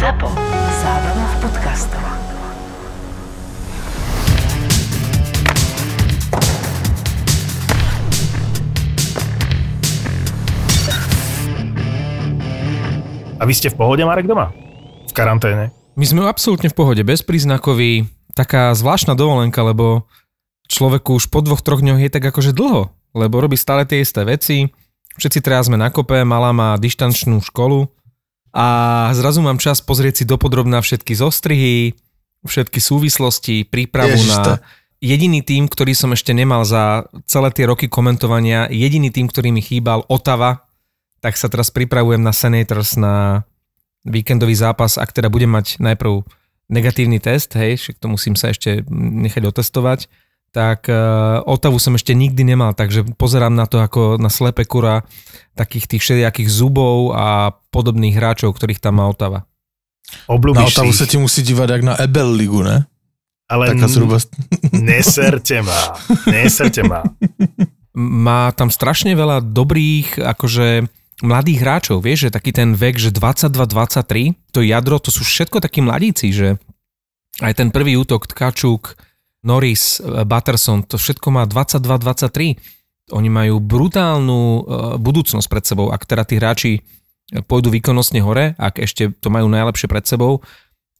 ZAPO. Zábrná v podcastov. A vy ste v pohode, Marek, doma? V karanténe? My sme absolútne v pohode, bezpríznakový, taká zvláštna dovolenka, lebo človeku už po dvoch, troch dňoch je tak akože dlho, lebo robí stále tie isté veci, všetci teraz sme na kope, malá má dištančnú školu a zrazu mám čas pozrieť si dopodrobná všetky zostrihy, všetky súvislosti, prípravu Ježiš, na... to- Jediný tým, ktorý som ešte nemal za celé tie roky komentovania, jediný tým, ktorý mi chýbal, Otava, tak sa teraz pripravujem na Senators na víkendový zápas, ak teda budem mať najprv negatívny test, hej, však to musím sa ešte nechať otestovať, tak uh, Otavu som ešte nikdy nemal, takže pozerám na to ako na slepe kura takých tých všelijakých zubov a podobných hráčov, ktorých tam má Otava. Na Obľúbiš Otavu si sa ti musí dívať jak na Ebel ligu, ne? ale Taká zhruba... neserte ma, neserte ma. Má tam strašne veľa dobrých, akože mladých hráčov, vieš, že taký ten vek, že 22-23, to jadro, to sú všetko takí mladíci, že aj ten prvý útok, Tkačuk, Norris, eh, Batterson, to všetko má 22-23. Oni majú brutálnu eh, budúcnosť pred sebou, ak teda tí hráči eh, pôjdu výkonnostne hore, ak ešte to majú najlepšie pred sebou,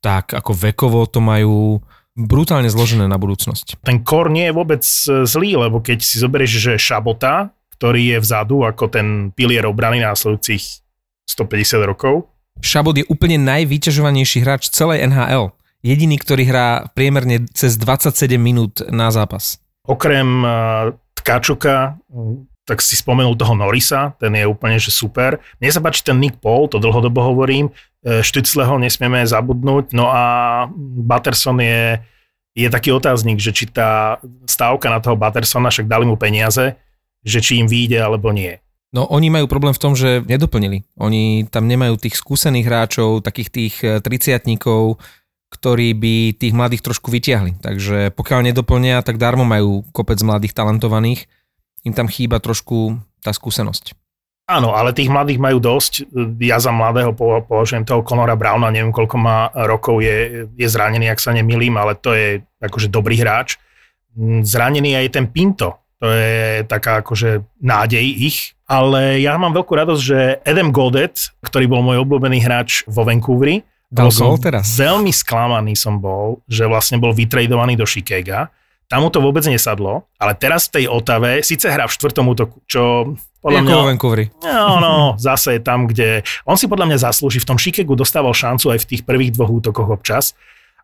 tak ako vekovo to majú brutálne zložené na budúcnosť. Ten kor nie je vôbec zlý, lebo keď si zoberieš, že Šabota, ktorý je vzadu ako ten pilier obrany následujúcich 150 rokov, Šabot je úplne najvyťažovanejší hráč celej NHL. Jediný, ktorý hrá priemerne cez 27 minút na zápas. okrem e, Tkačuka, tak si spomenul toho Norisa, ten je úplne že super. Mne sa páči ten Nick Paul, to dlhodobo hovorím, E, Štycleho nesmieme zabudnúť, no a Batterson je, je taký otáznik, že či tá stávka na toho Battersona, však dali mu peniaze, že či im vyjde alebo nie. No oni majú problém v tom, že nedoplnili. Oni tam nemajú tých skúsených hráčov, takých tých 30 ktorí by tých mladých trošku vytiahli. Takže pokiaľ nedoplnia, tak darmo majú kopec mladých talentovaných. Im tam chýba trošku tá skúsenosť. Áno, ale tých mladých majú dosť. Ja za mladého po- považujem toho Conora Browna, neviem koľko má rokov, je, je zranený, ak sa nemýlim, ale to je akože dobrý hráč. Zranený aj ten Pinto, to je taká akože nádej ich. Ale ja mám veľkú radosť, že Adam Godet, ktorý bol môj obľúbený hráč vo Vancouveri, Dal som teraz. veľmi sklamaný som bol, že vlastne bol vytradovaný do Chicaga. Tam mu to vôbec nesadlo, ale teraz v tej Otave síce hrá v štvrtom útoku, čo podľa Ako mňa... vo Vancouveri. No, no, zase je tam, kde... On si podľa mňa zaslúži. V tom Chicagu dostával šancu aj v tých prvých dvoch útokoch občas.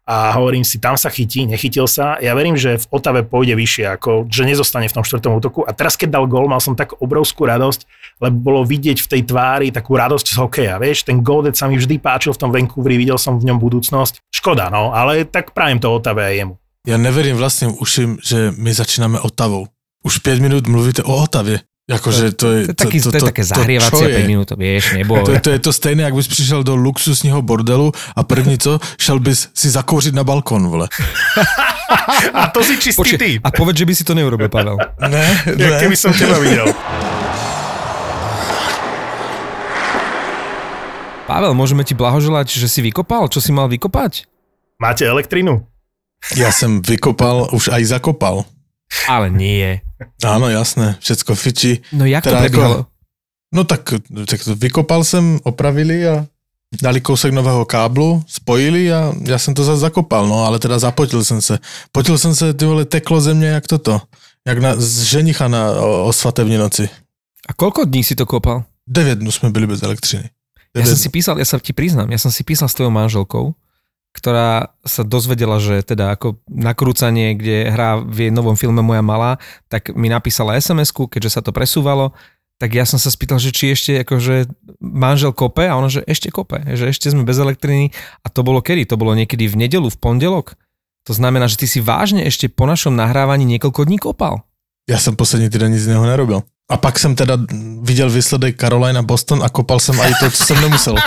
A hovorím si, tam sa chytí, nechytil sa. Ja verím, že v Otave pôjde vyššie, ako, že nezostane v tom štvrtom útoku. A teraz, keď dal gól, mal som tak obrovskú radosť, lebo bolo vidieť v tej tvári takú radosť z hokeja. Vieš, ten Godet sa mi vždy páčil v tom Vancouveri, videl som v ňom budúcnosť. Škoda, no, ale tak prajem to Otave aj jemu. Ja neverím vlastným ušim, že my začínáme Otavou. Už 5 minút mluvíte o Otavě. Jakože to je... To, je taký, to, to, je také zahrievacie 5 minút, vieš, nebolo. To je, to je to stejné, jak bys přišel do luxusního bordelu a první co, šel bys si zakouřit na balkon, vole. A to si čistý Počkej, typ. a povedz, že by si to neurobil, Pavel. Ne, Jak ne. keby som teba videl. Pavel, môžeme ti blahoželať, že si vykopal, čo si mal vykopať? Máte elektrinu? Ja jsem vykopal, už aj zakopal. Ale nie. Áno, jasné, všetko fiči. No jak to Teda prebiehalo? No tak, tak vykopal jsem, opravili a dali kousek nového káblu, spojili a já jsem to zase zakopal, no ale teda zapotil jsem se. Potil jsem se, ty vole, teklo ze mě jak toto. Jak na, z ženicha na, o, o svatební noci. A koľko dní si to kopal? 9 dnů jsme byli bez elektřiny. Ja som si písal, ja sa ti priznám, ja som si písal s tvojou manželkou, ktorá sa dozvedela, že teda ako nakrúcanie, kde hrá v jej novom filme Moja malá, tak mi napísala SMS-ku, keďže sa to presúvalo, tak ja som sa spýtal, že či ešte akože manžel kope a ona, že ešte kope, že ešte sme bez elektriny a to bolo kedy? To bolo niekedy v nedelu, v pondelok? To znamená, že ty si vážne ešte po našom nahrávaní niekoľko dní kopal. Já jsem poslední týden nic jiného nerobil. A pak jsem teda viděl výsledek Carolina Boston a kopal jsem aj to, co jsem nemusel.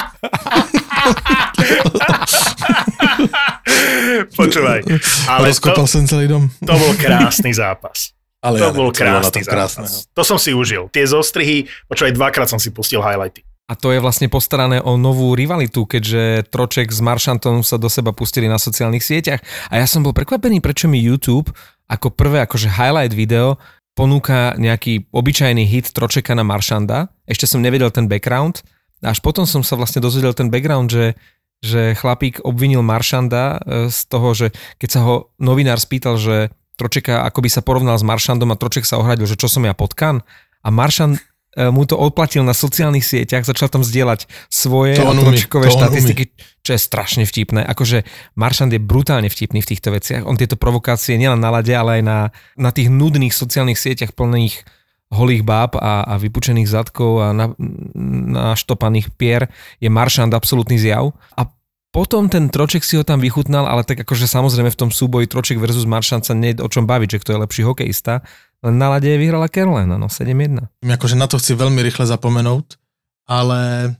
Počúvaj. Ale to, Rozkopal jsem celý dom. to bol krásny zápas. Ale To ja bol krásny tom krásneho. zápas. To som si užil. Tie zostrihy, počúvaj, dvakrát som si pustil highlighty. A to je vlastne postarané o novú rivalitu, keďže Troček s Maršantom sa do seba pustili na sociálnych sieťach. A ja som bol prekvapený, prečo mi YouTube ako prvé akože highlight video ponúka nejaký obyčajný hit Tročeka na Maršanda. Ešte som nevedel ten background. Až potom som sa vlastne dozvedel ten background, že že chlapík obvinil Maršanda e, z toho, že keď sa ho novinár spýtal, že Tročeka ako by sa porovnal s Maršandom a Troček sa ohradil, že čo som ja potkan a Maršand mu to odplatil na sociálnych sieťach, začal tam zdieľať svoje To a on umí, Tročkové to on štatistiky, čo je strašne vtipné. Akože Maršand je brutálne vtipný v týchto veciach. On tieto provokácie nielen na lade, ale aj na, na tých nudných sociálnych sieťach plných holých báb a, a vypučených zadkov a na, naštopaných pier je Maršand absolútny zjav. A potom ten Troček si ho tam vychutnal, ale tak akože samozrejme v tom súboji Troček versus Maršand sa nie o čom baviť, že kto je lepší hokejista. Len na lade vyhrala Carolina, no 7-1. Akože na to chci veľmi rýchle zapomenout, ale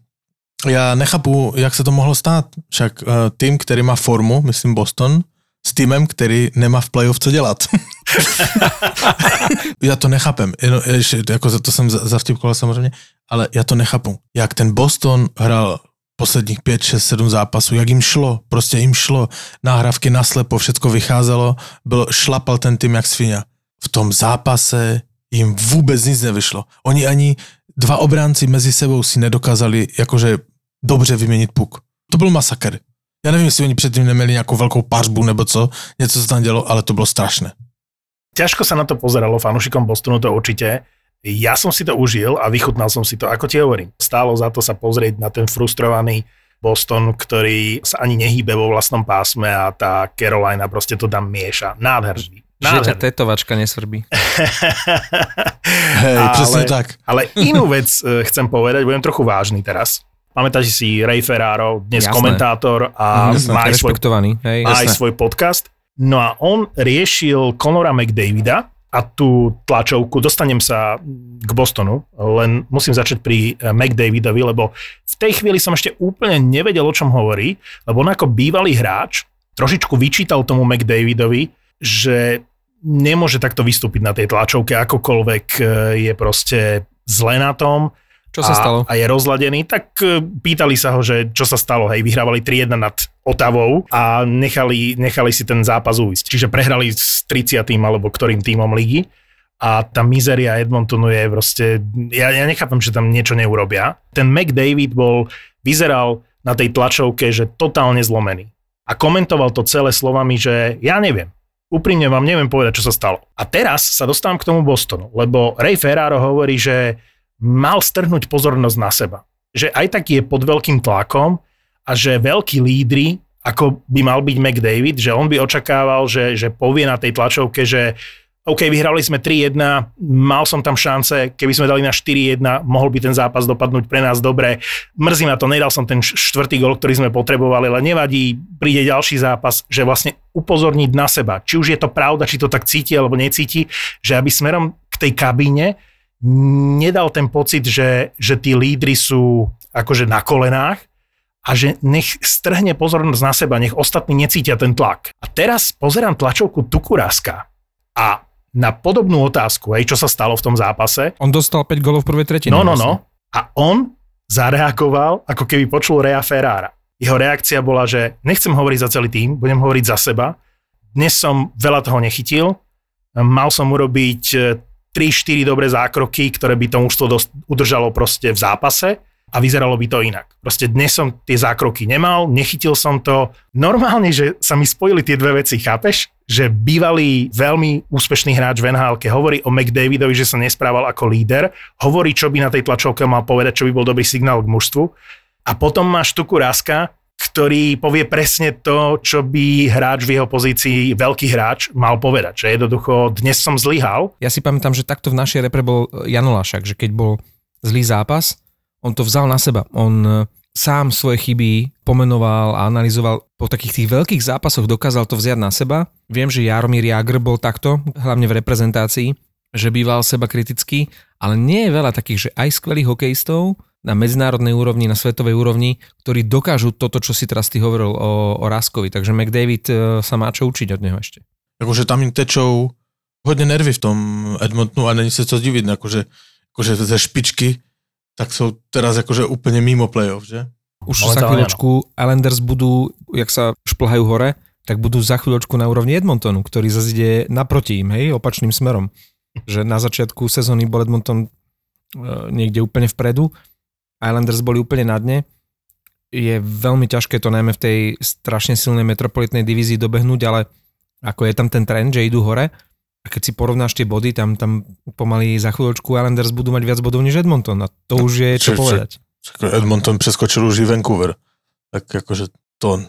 ja nechápu, jak se to mohlo stát. Však uh, tým, který má formu, myslím Boston, s týmem, který nemá v playoff co dělat. já to nechápem. Jen, ještě, jako to jsem zavtipkoval samozřejmě, ale já to nechápu. Jak ten Boston hrál posledních 5, 6, 7 zápasů, jak jim šlo, prostě jim šlo, náhrávky naslepo, všetko vycházelo, bylo, šlapal ten tým jak svinia. V tom zápase jim vůbec nic nevyšlo. Oni ani dva obránci mezi sebou si nedokázali jakože dobře vyměnit puk. To byl masakr. Já nevím, jestli oni předtím neměli nějakou velkou pařbu nebo co, něco se tam dělo, ale to bylo strašné. Ťažko sa na to pozeralo fanúšikom Bostonu, to určite. Ja som si to užil a vychutnal som si to, ako ti hovorím. Stálo za to sa pozrieť na ten frustrovaný Boston, ktorý sa ani nehýbe vo vlastnom pásme a tá Carolina proste to tam mieša. Nádherný. Že ťa tetovačka nesvrbí. Hej, Ale- přesně tak. Ale inú vec e, chcem povedať, budem trochu vážny teraz. Pamätáš si Ray Ferraro, dnes Jasné. komentátor a Jasné, má aj svoj hej. má aj svoj podcast. No a on riešil Conora McDavida a tú tlačovku, dostanem sa k Bostonu, len musím začať pri eh, McDavidovi, lebo v tej chvíli som ešte úplne nevedel, o čom hovorí, lebo on ako bývalý hráč trošičku vyčítal tomu McDavidovi, že nemôže takto vystúpiť na tej tlačovke, akokoľvek eh, je proste zle na tom, Čo sa a, stalo? A je rozladený, tak e, pýtali sa ho, že čo sa stalo. Hej, vyhrávali 3-1 nad Otavou a nechali, nechali si ten zápas uísť. Čiže prehrali s 30. alebo ktorým týmom ligy. A tá mizeria Edmontonu je proste... Ja, ja nechápem, že tam niečo neurobia. Ten McDavid bol, vyzeral na tej tlačovke, že totálne zlomený. A komentoval to celé slovami, že ja neviem. Úprimne vám neviem povedať, čo sa stalo. A teraz sa dostávam k tomu Bostonu, lebo Ray Ferraro hovorí, že mal strhnúť pozornosť na seba. Že aj tak je pod veľkým tlakom a že veľkí lídry, ako by mal byť McDavid, že on by očakával, že, že povie na tej tlačovke, že OK, vyhrali sme 3-1, mal som tam šance, keby sme dali na 4-1, mohol by ten zápas dopadnúť pre nás dobre. Mrzí ma to, nedal som ten štvrtý gol, ktorý sme potrebovali, ale nevadí, príde ďalší zápas, že vlastne upozorniť na seba. Či už je to pravda, či to tak cíti alebo necíti, že aby smerom k tej kabíne nedal ten pocit, že, že tí lídry sú akože na kolenách a že nech strhne pozornosť na seba, nech ostatní necítia ten tlak. A teraz pozerám tlačovku Tukuráska a na podobnú otázku, hej, čo sa stalo v tom zápase, On dostal 5 golov v prvej tretine. no, no, no, a on zareagoval, ako keby počul Rea Ferrara. Jeho reakcia bola, že nechcem hovoriť za celý tým, budem hovoriť za seba. Dnes som veľa toho nechytil, mal som urobiť e, 3-4 dobré zákroky, ktoré by to mužstvo udržalo proste v zápase a vyzeralo by to inak. Proste dnes som tie zákroky nemal, nechytil som to. Normálne, že sa mi spojili tie dve veci, chápeš? Že bývalý veľmi úspešný hráč v nhl hovorí o McDavidovi, že sa nesprával ako líder, hovorí, čo by na tej tlačovke mal povedať, čo by bol dobrý signál k mužstvu. A potom máš Tuku Raska, ktorý povie presne to, čo by hráč v jeho pozícii, veľký hráč, mal povedať. Že jednoducho, dnes som zlyhal, Ja si pamätám, že takto v našej repre bol Janolášak, že keď bol zlý zápas, on to vzal na seba. On sám svoje chyby pomenoval a analyzoval. Po takých tých veľkých zápasoch dokázal to vziať na seba. Viem, že Jaromír Jagr bol takto, hlavne v reprezentácii, že býval seba kritický, ale nie je veľa takých, že aj skvelých hokejistov na medzinárodnej úrovni, na svetovej úrovni, ktorí dokážu toto, čo si teraz ty hovoril o, o Raskovi. Takže McDavid e, sa má čo učiť od neho ešte. Jakože tam jim tečou hodně nervy v tom Edmontonu a není se co divit, jakože, jakože ze špičky tak sú teraz akože úplne mimo playoff, že? Už za Momentálne chvíľočku Islanders budú, jak sa šplhajú hore, tak budú za chvíľočku na úrovni Edmontonu, ktorý zase ide naproti im, hej, opačným smerom. Že na začiatku sezóny bol Edmonton e, niekde úplne vpredu, Islanders boli úplne na dne. Je veľmi ťažké to najmä v tej strašne silnej metropolitnej divízii dobehnúť, ale ako je tam ten trend, že idú hore, a keď si porovnáš tie body, tam, tam pomaly za chvíľočku Islanders budú mať viac bodov než Edmonton a to už je čo Čo- čo- povedať. Čak, Edmonton preskočil už i Vancouver. Tak akože to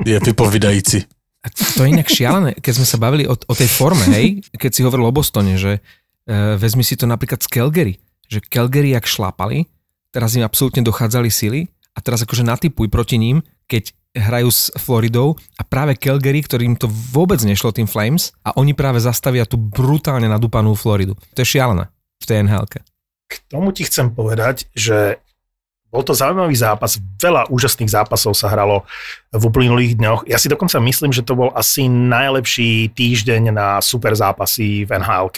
je vypovídající. A to je inak šialené, keď sme sa bavili o, o tej forme, hej, keď si hovoril o Bostone, že e, vezmi si to napríklad z Calgary, že Calgary jak šlápali, teraz im absolútne dochádzali sily a teraz akože natypuj proti ním, keď hrajú s Floridou a práve Calgary, ktorým to vôbec nešlo tým Flames a oni práve zastavia tú brutálne nadúpanú Floridu. To je šialené v tej nhl K tomu ti chcem povedať, že bol to zaujímavý zápas, veľa úžasných zápasov sa hralo v uplynulých dňoch. Ja si dokonca myslím, že to bol asi najlepší týždeň na super zápasy v nhl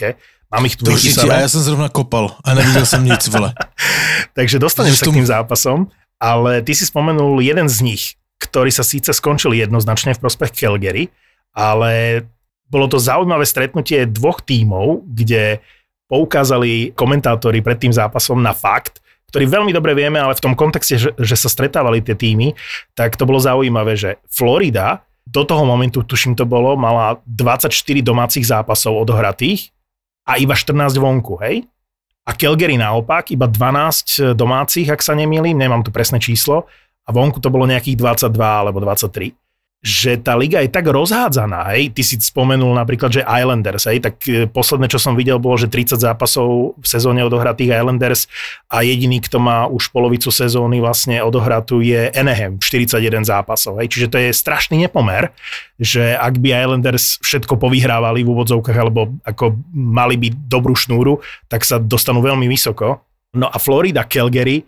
Mám ich tu vypísané. a ja som zrovna kopal a nevidel som nic, vole. Takže dostanem sa k tým zápasom, ale ty si spomenul jeden z nich, ktorý sa síce skončil jednoznačne v prospech Calgary, ale bolo to zaujímavé stretnutie dvoch tímov, kde poukázali komentátori pred tým zápasom na fakt, ktorý veľmi dobre vieme, ale v tom kontexte, že, že sa stretávali tie týmy, tak to bolo zaujímavé, že Florida do toho momentu, tuším to bolo, mala 24 domácich zápasov odohratých a iba 14 vonku, hej? A Calgary naopak, iba 12 domácich, ak sa nemýlim, nemám tu presné číslo, a vonku to bolo nejakých 22 alebo 23 že tá liga je tak rozhádzaná, hej, ty si spomenul napríklad, že Islanders, hej, tak e, posledné, čo som videl, bolo, že 30 zápasov v sezóne odohratých Islanders a jediný, kto má už polovicu sezóny vlastne odohratú je Anaheim, 41 zápasov, hej, čiže to je strašný nepomer, že ak by Islanders všetko povyhrávali v úvodzovkách, alebo ako mali by dobrú šnúru, tak sa dostanú veľmi vysoko. No a Florida, Calgary,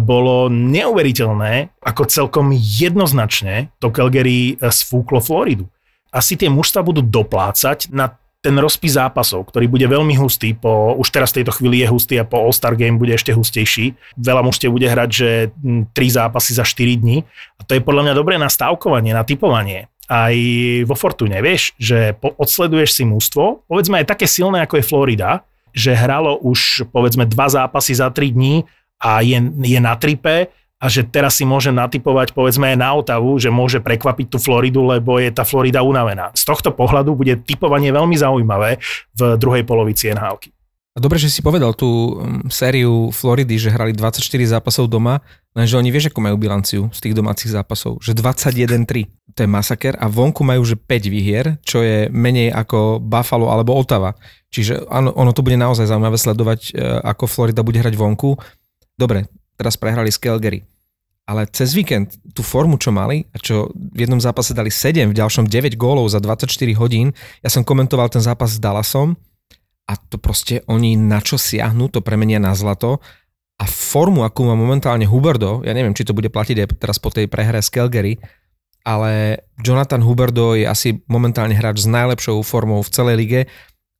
bolo neuveriteľné, ako celkom jednoznačne to Calgary e, sfúklo Floridu. Asi tie mužstva budú doplácať na ten rozpis zápasov, ktorý bude veľmi hustý, po, už teraz v tejto chvíli je hustý a po All-Star Game bude ešte hustejší. Veľa mužstiev bude hrať, že mm, tri zápasy za 4 dní a to je podľa mňa dobré na stavkovanie, na typovanie. Aj vo Fortune, vieš, že odsleduješ si mústvo, povedzme aj také silné, ako je Florida, že hralo už povedzme dva zápasy za 3 dní a je, je na tripe a že teraz si môže natypovať povedzme aj na Otavu, že môže prekvapiť tú Floridu, lebo je tá Florida unavená. Z tohto pohľadu bude typovanie veľmi zaujímavé v druhej polovici nhl dobre, že si povedal tú um, sériu Floridy, že hrali 24 zápasov doma, lenže oni vieš, ako majú bilanciu z tých domácich zápasov, že 21-3. To je masaker a vonku majú že 5 výhier, čo je menej ako Buffalo alebo Ottawa. Čiže áno, ono to bude naozaj zaujímavé sledovať, e, ako Florida bude hrať vonku. Dobre, teraz prehrali z Calgary. Ale cez víkend tú formu, čo mali, a čo v jednom zápase dali 7, v ďalšom 9 gólov za 24 hodín, ja som komentoval ten zápas s Dallasom a to proste oni na čo siahnu, to premenia na zlato a formu, akú má momentálne Huberdo, ja neviem, či to bude platiť aj teraz po tej prehre z Calgary, ale Jonathan Huberdo je asi momentálne hráč s najlepšou formou v celej lige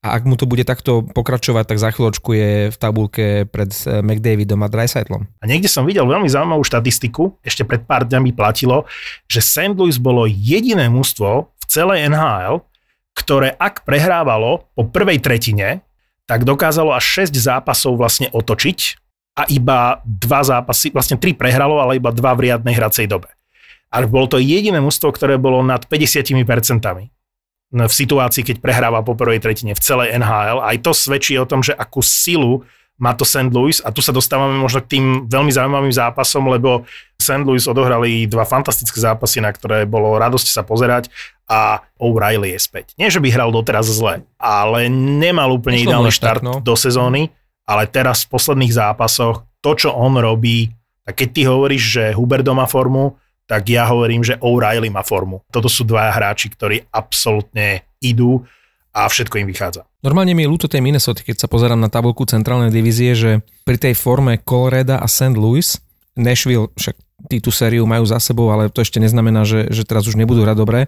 a ak mu to bude takto pokračovať, tak za chvíľočku je v tabulke pred eh, McDavidom a Dreisaitlom. A niekde som videl veľmi zaujímavú štatistiku, ešte pred pár dňami platilo, že St. Louis bolo jediné mužstvo v celej NHL, ktoré ak prehrávalo po prvej tretine, tak dokázalo až 6 zápasov vlastne otočiť a iba dva zápasy, vlastne tri prehralo, ale iba dva v riadnej hracej dobe. Ale bolo to jediné mužstvo, ktoré bolo nad 50% v situácii, keď prehráva po prvej tretine v celej NHL. Aj to svedčí o tom, že akú silu má to St. Louis a tu sa dostávame možno k tým veľmi zaujímavým zápasom, lebo St. Louis odohrali dva fantastické zápasy, na ktoré bolo radosť sa pozerať a O'Reilly je späť. Nie, že by hral doteraz zle, ale nemal úplne mu ideálny až tak, štart no. do sezóny, ale teraz v posledných zápasoch to, čo on robí, tak keď ty hovoríš, že Huberdo má formu, tak ja hovorím, že O'Reilly má formu. Toto sú dvaja hráči, ktorí absolútne idú a všetko im vychádza. Normálne mi je ľúto tej Minnesota, keď sa pozerám na tabulku centrálnej divízie, že pri tej forme Colorado a St. Louis, Nashville, však tú sériu majú za sebou, ale to ešte neznamená, že, že teraz už nebudú hrať dobre,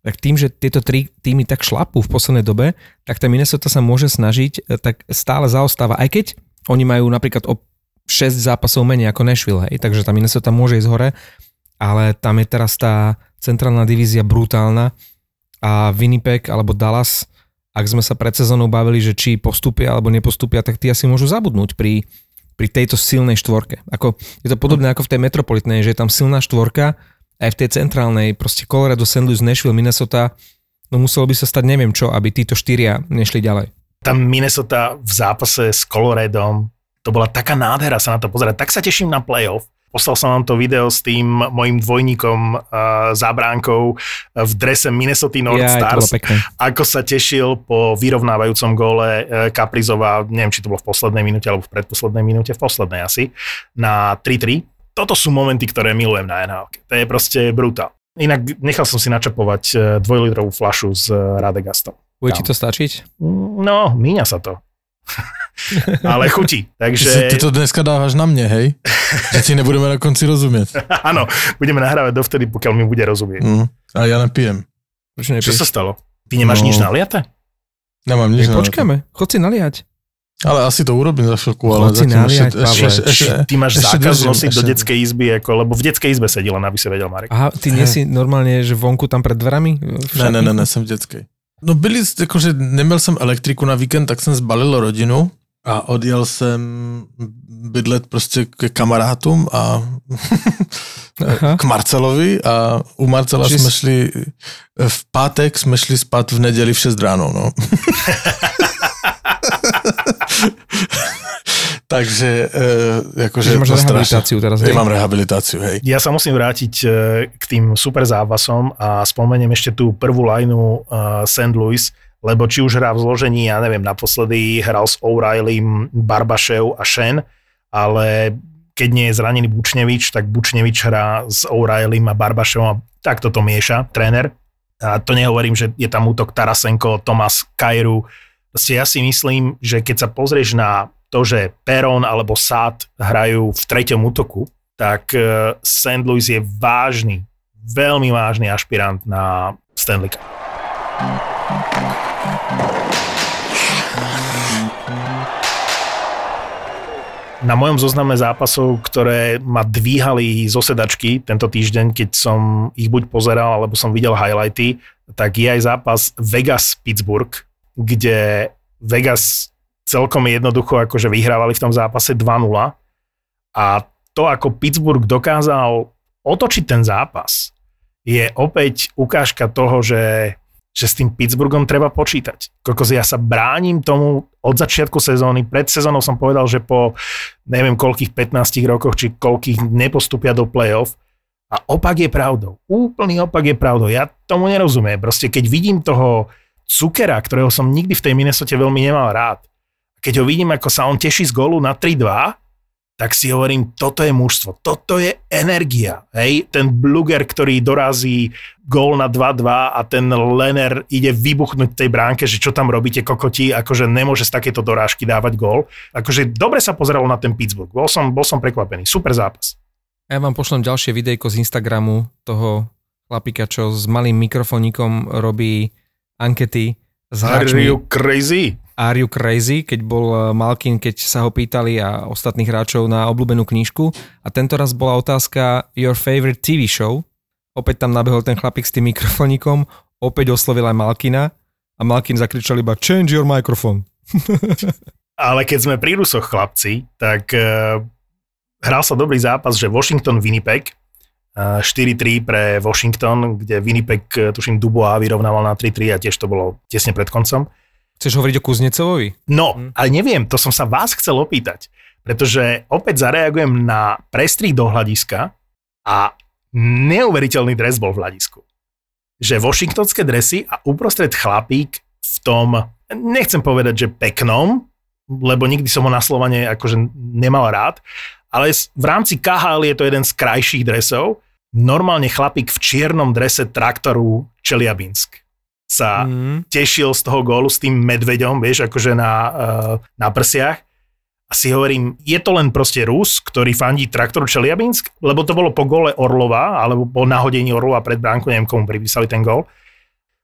tak tým, že tieto tri týmy tak šlapú v poslednej dobe, tak tá Minnesota sa môže snažiť, e, tak stále zaostáva. Aj keď oni majú napríklad o 6 zápasov menej ako Nashville, hej, takže tá Minnesota môže ísť hore, ale tam je teraz tá centrálna divízia brutálna a Winnipeg alebo Dallas, ak sme sa pred sezónou bavili, že či postupia alebo nepostupia, tak tí asi môžu zabudnúť pri, pri tejto silnej štvorke. Ako, je to podobné ako v tej metropolitnej, že je tam silná štvorka, aj v tej centrálnej, proste Colorado, St. Louis, Nashville, Minnesota, no muselo by sa stať neviem čo, aby títo štyria nešli ďalej. Tam Minnesota v zápase s Coloradom, to bola taká nádhera sa na to pozerať. Tak sa teším na playoff. Poslal som vám to video s tým mojim dvojníkom uh, zábránkou v drese Minnesota North Ja, Stars. Ako sa tešil po vyrovnávajúcom góle uh, Kaprizova, neviem, či to bolo v poslednej minúte alebo v predposlednej minúte, v poslednej asi, na 3-3. Toto sú momenty, ktoré milujem na NHL. To je proste brutál. Inak nechal som si načapovať dvojlitrovú flašu s Radegastom. Bude ti to stačiť? No, míňa sa to. Ale chutí. Takže ty to dneska dávaš na mne, hej? Že ti nebudeme na konci rozumieť. áno, budeme nahrávať dovtedy, pokiaľ mi bude rozumieť. Mm. A ja nepijem. Prečo Čo sa stalo? Ty nemáš No. nič naliate? Nemám nič počkáme, chod si naliať. Ale asi to urobím za chvíľku, ale si naliať, ešte, ešte, ešte, ešte, Ty máš ešte zákaz držím, nosiť do ešte- detskej izby, ako, lebo v detskej izbe sedí, len aby si vedel, Marek. Aha, ty nie si normálne, že vonku tam pred dverami? Ne, ne, ne, ne, jsem v dětskej. No byli, jakože neměl jsem elektriku na víkend, tak jsem zbalil rodinu a odjel jsem bydlet prostě ke kamarátům a Aha. k Marcelovi a u Marcela Čiže jsme šli, v pátek jsme šli spát v neděli v 6 ráno, no. Takže, e, jakože... Že máš rehabilitáciu teraz, Ja hej? mám rehabilitáciu, hej. Ja sa musím vrátiť e, k tým super zápasom a spomeniem ešte tú prvú lineu uh, St. Louis, lebo či už hrá v zložení, ja neviem, naposledy hral s O'Reillym, Barbašev a Shen, ale keď nie je zranený Bučnevič, tak Bučnevič hrá s O'Reillym a Barbaševom a tak toto mieša tréner. A to nehovorím, že je tam útok Tarasenko, Tomas Kajru. Proste ja si myslím, že keď sa pozrieš na to, že Peron alebo Sad hrajú v treťom útoku, tak eh, St. Louis je vážny, veľmi vážny ašpirant na Stanley Cup. Na mojom zozname zápasov, ktoré ma dvíhali zo sedačky tento týždeň, keď som ich buď pozeral, alebo som videl highlighty, tak je aj zápas Vegas-Pittsburgh, kde Vegas celkom jednoducho akože vyhrávali v tom zápase 2-0 a to, ako Pittsburgh dokázal otočiť ten zápas, je opäť ukážka toho, že, že s tým Pittsburghom treba počítať. Kokos, ja sa bránim tomu od začiatku sezóny. Pred sezónou som povedal, že po neviem koľkých 15 rokoch, či koľkých nepostupia do play-off. A opak je pravdou. Úplný opak je pravdou. Ja tomu nerozumiem. Proste keď vidím toho Cukera, ktorého som nikdy v tej Minnesote veľmi nemal rád, keď ho vidím, ako sa on teší z gólu na 3-2, tak si hovorím, toto je mužstvo, toto je energia. Hej? Ten Bluger, ktorý dorazí gól na 2-2 a ten Lener ide vybuchnúť tej bránke, že čo tam robíte kokoti, akože nemôže z takéto dorážky dávať gól. Akože dobre sa pozeralo na ten Pittsburgh, bol som, bol som prekvapený, super zápas. Ja vám pošlem ďalšie videjko z Instagramu toho chlapika, čo s malým mikrofónikom robí ankety s Are hráčmi. you crazy? Are You Crazy, keď bol eh, Malkin, keď sa ho pýtali a ostatných hráčov na obľúbenú knížku. A tento raz bola otázka Your favorite TV show. Opäť tam nabehol ten chlapík s tým mikrofonikom, opäť oslovil aj Malkina a Malkin zakričal iba Change your microphone. Ale keď sme pri Rusoch, chlapci, tak uh, hral sa dobrý zápas, že Washington-Winnipeg, uh, 4-3 pre Washington, kde Winnipeg, eh, tuším, Dubois vyrovnával na 3-3 a tiež to bolo tesne pred koncom. Chceš hovoriť o Kuznecevovi? No, Hm. ale neviem, to som sa vás chcel opýtať, pretože opäť zareagujem na prestrih do hľadiska a neuveriteľný dres bol v hľadisku. Že washingtonské dresy a uprostred chlapík v tom, nechcem povedať, že peknom, lebo nikdy som ho na Slovane akože nemal rád, ale v rámci KHL je to jeden z krajších dresov. Normálne chlapík v čiernom drese traktoru Čeliabinsk sa Mm. tešil z toho gólu s tým medveďom, vieš, akože na, uh, na prsiach. A si hovorím, je to len proste Rus, ktorý fandí traktoru Čeliabinsk, lebo to bolo po gole Orlova, alebo po nahodení Orlova pred bránku, neviem komu pripísali ten gól.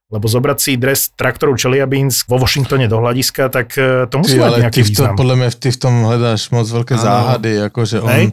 Lebo zobrať si dres traktoru Chelyabinsk vo Washingtone do hľadiska, tak e, to musí Ty, mať ale nejaký ty v tom, význam. podľa mňa ty v tom hledáš moc veľké Áno. záhady, akože on, Hej.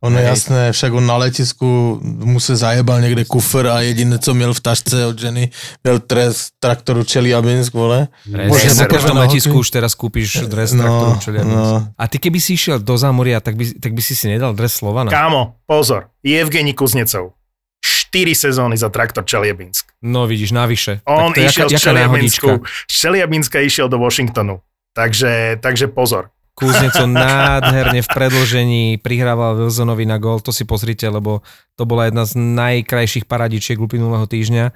Ono Hej. jasné, však on na letisku mu se zajebal někde kufr a jediné, co měl v tašce od ženy, byl trest traktoru Čeliabinsk, vole. Môže na každom letisku už teraz kúpiš dres No, traktoru Čeliabinsk. no. A ty keby si išiel do Zámoria, tak by, tak by si si nedal dres Slovana. Kámo, pozor, Evgeni Kuznecov. 4 sezóny za traktor Čeliabinsk. No vidíš, navyše. On išiel. Čeliabinsku, z Čeliabinska išiel do Washingtonu. Takže, takže pozor. Kúzneco nádherne v predlžení prihrával Wilsonovi na gól, to si pozrite, lebo to bola jedna z najkrajších paradičiek uplynulého týždňa.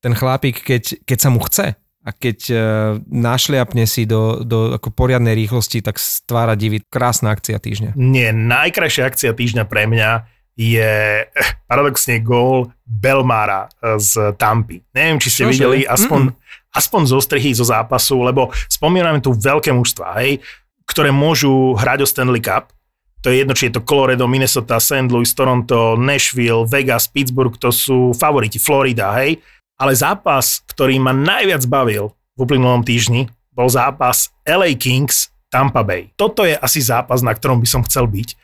Ten chlapík, keď, keď sa mu chce a keď uh, našliapne si do, do ako poriadnej rýchlosti, tak stvára divy. Krásna akcia týždňa. Nie, najkrajšia akcia týždňa pre mňa je eh, paradoxne gól Belmára eh, z Tampy. Neviem, či ste Čože? videli aspoň, aspoň zo strihy zo zápasu, lebo spomíname tu veľké mužstva, hej, ktoré môžu hrať o Stanley Cup. To je jedno, či je to Colorado, Minnesota, St. Louis, Toronto, Nashville, Vegas, Pittsburgh, to sú favoriti, Florida, hej. Ale zápas, ktorý ma najviac bavil v uplynulom týždni, bol zápas LA Kings Tampa Bay. Toto je asi zápas, na ktorom by som chcel byť.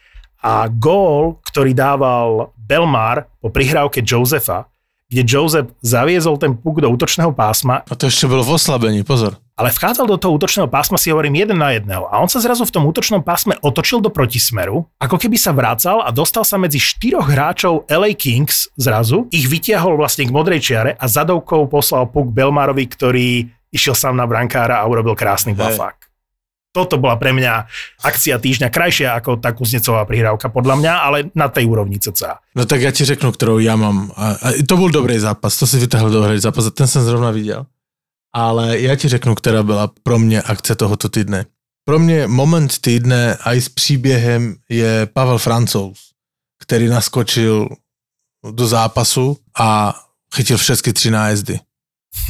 A gól, ktorý dával Belmar po prihrávke Josefa, kde Joseph zaviezol ten puk do útočného pásma, A to ešte bolo v oslabení, pozor. ale vchádzal do toho útočného pásma, si hovorím, jeden na jedného. A on sa zrazu v tom útočnom pásme otočil do protismeru, ako keby sa vracal a dostal sa medzi štyroch hráčov LA Kings zrazu, ich vytiahol vlastne k modrej čiare a zadovkou poslal puk Belmarovi, ktorý išiel sám na brankára a urobil krásny bafák. Toto bola pre mňa akcia týždňa krajšia ako tá Kuznecová prihrávka podľa mňa, ale na tej úrovni cca. No tak já ti řeknu, kterou já mám. A, a to byl dobrý zápas, to si vytáhl dobrý zápas a ten jsem zrovna viděl. Ale já ti řeknu, která byla pro mě akce tohoto týdne. Pro mě moment týdne a i s příběhem je Pavel Francouz, který naskočil do zápasu a chytil všechny tři nájezdy.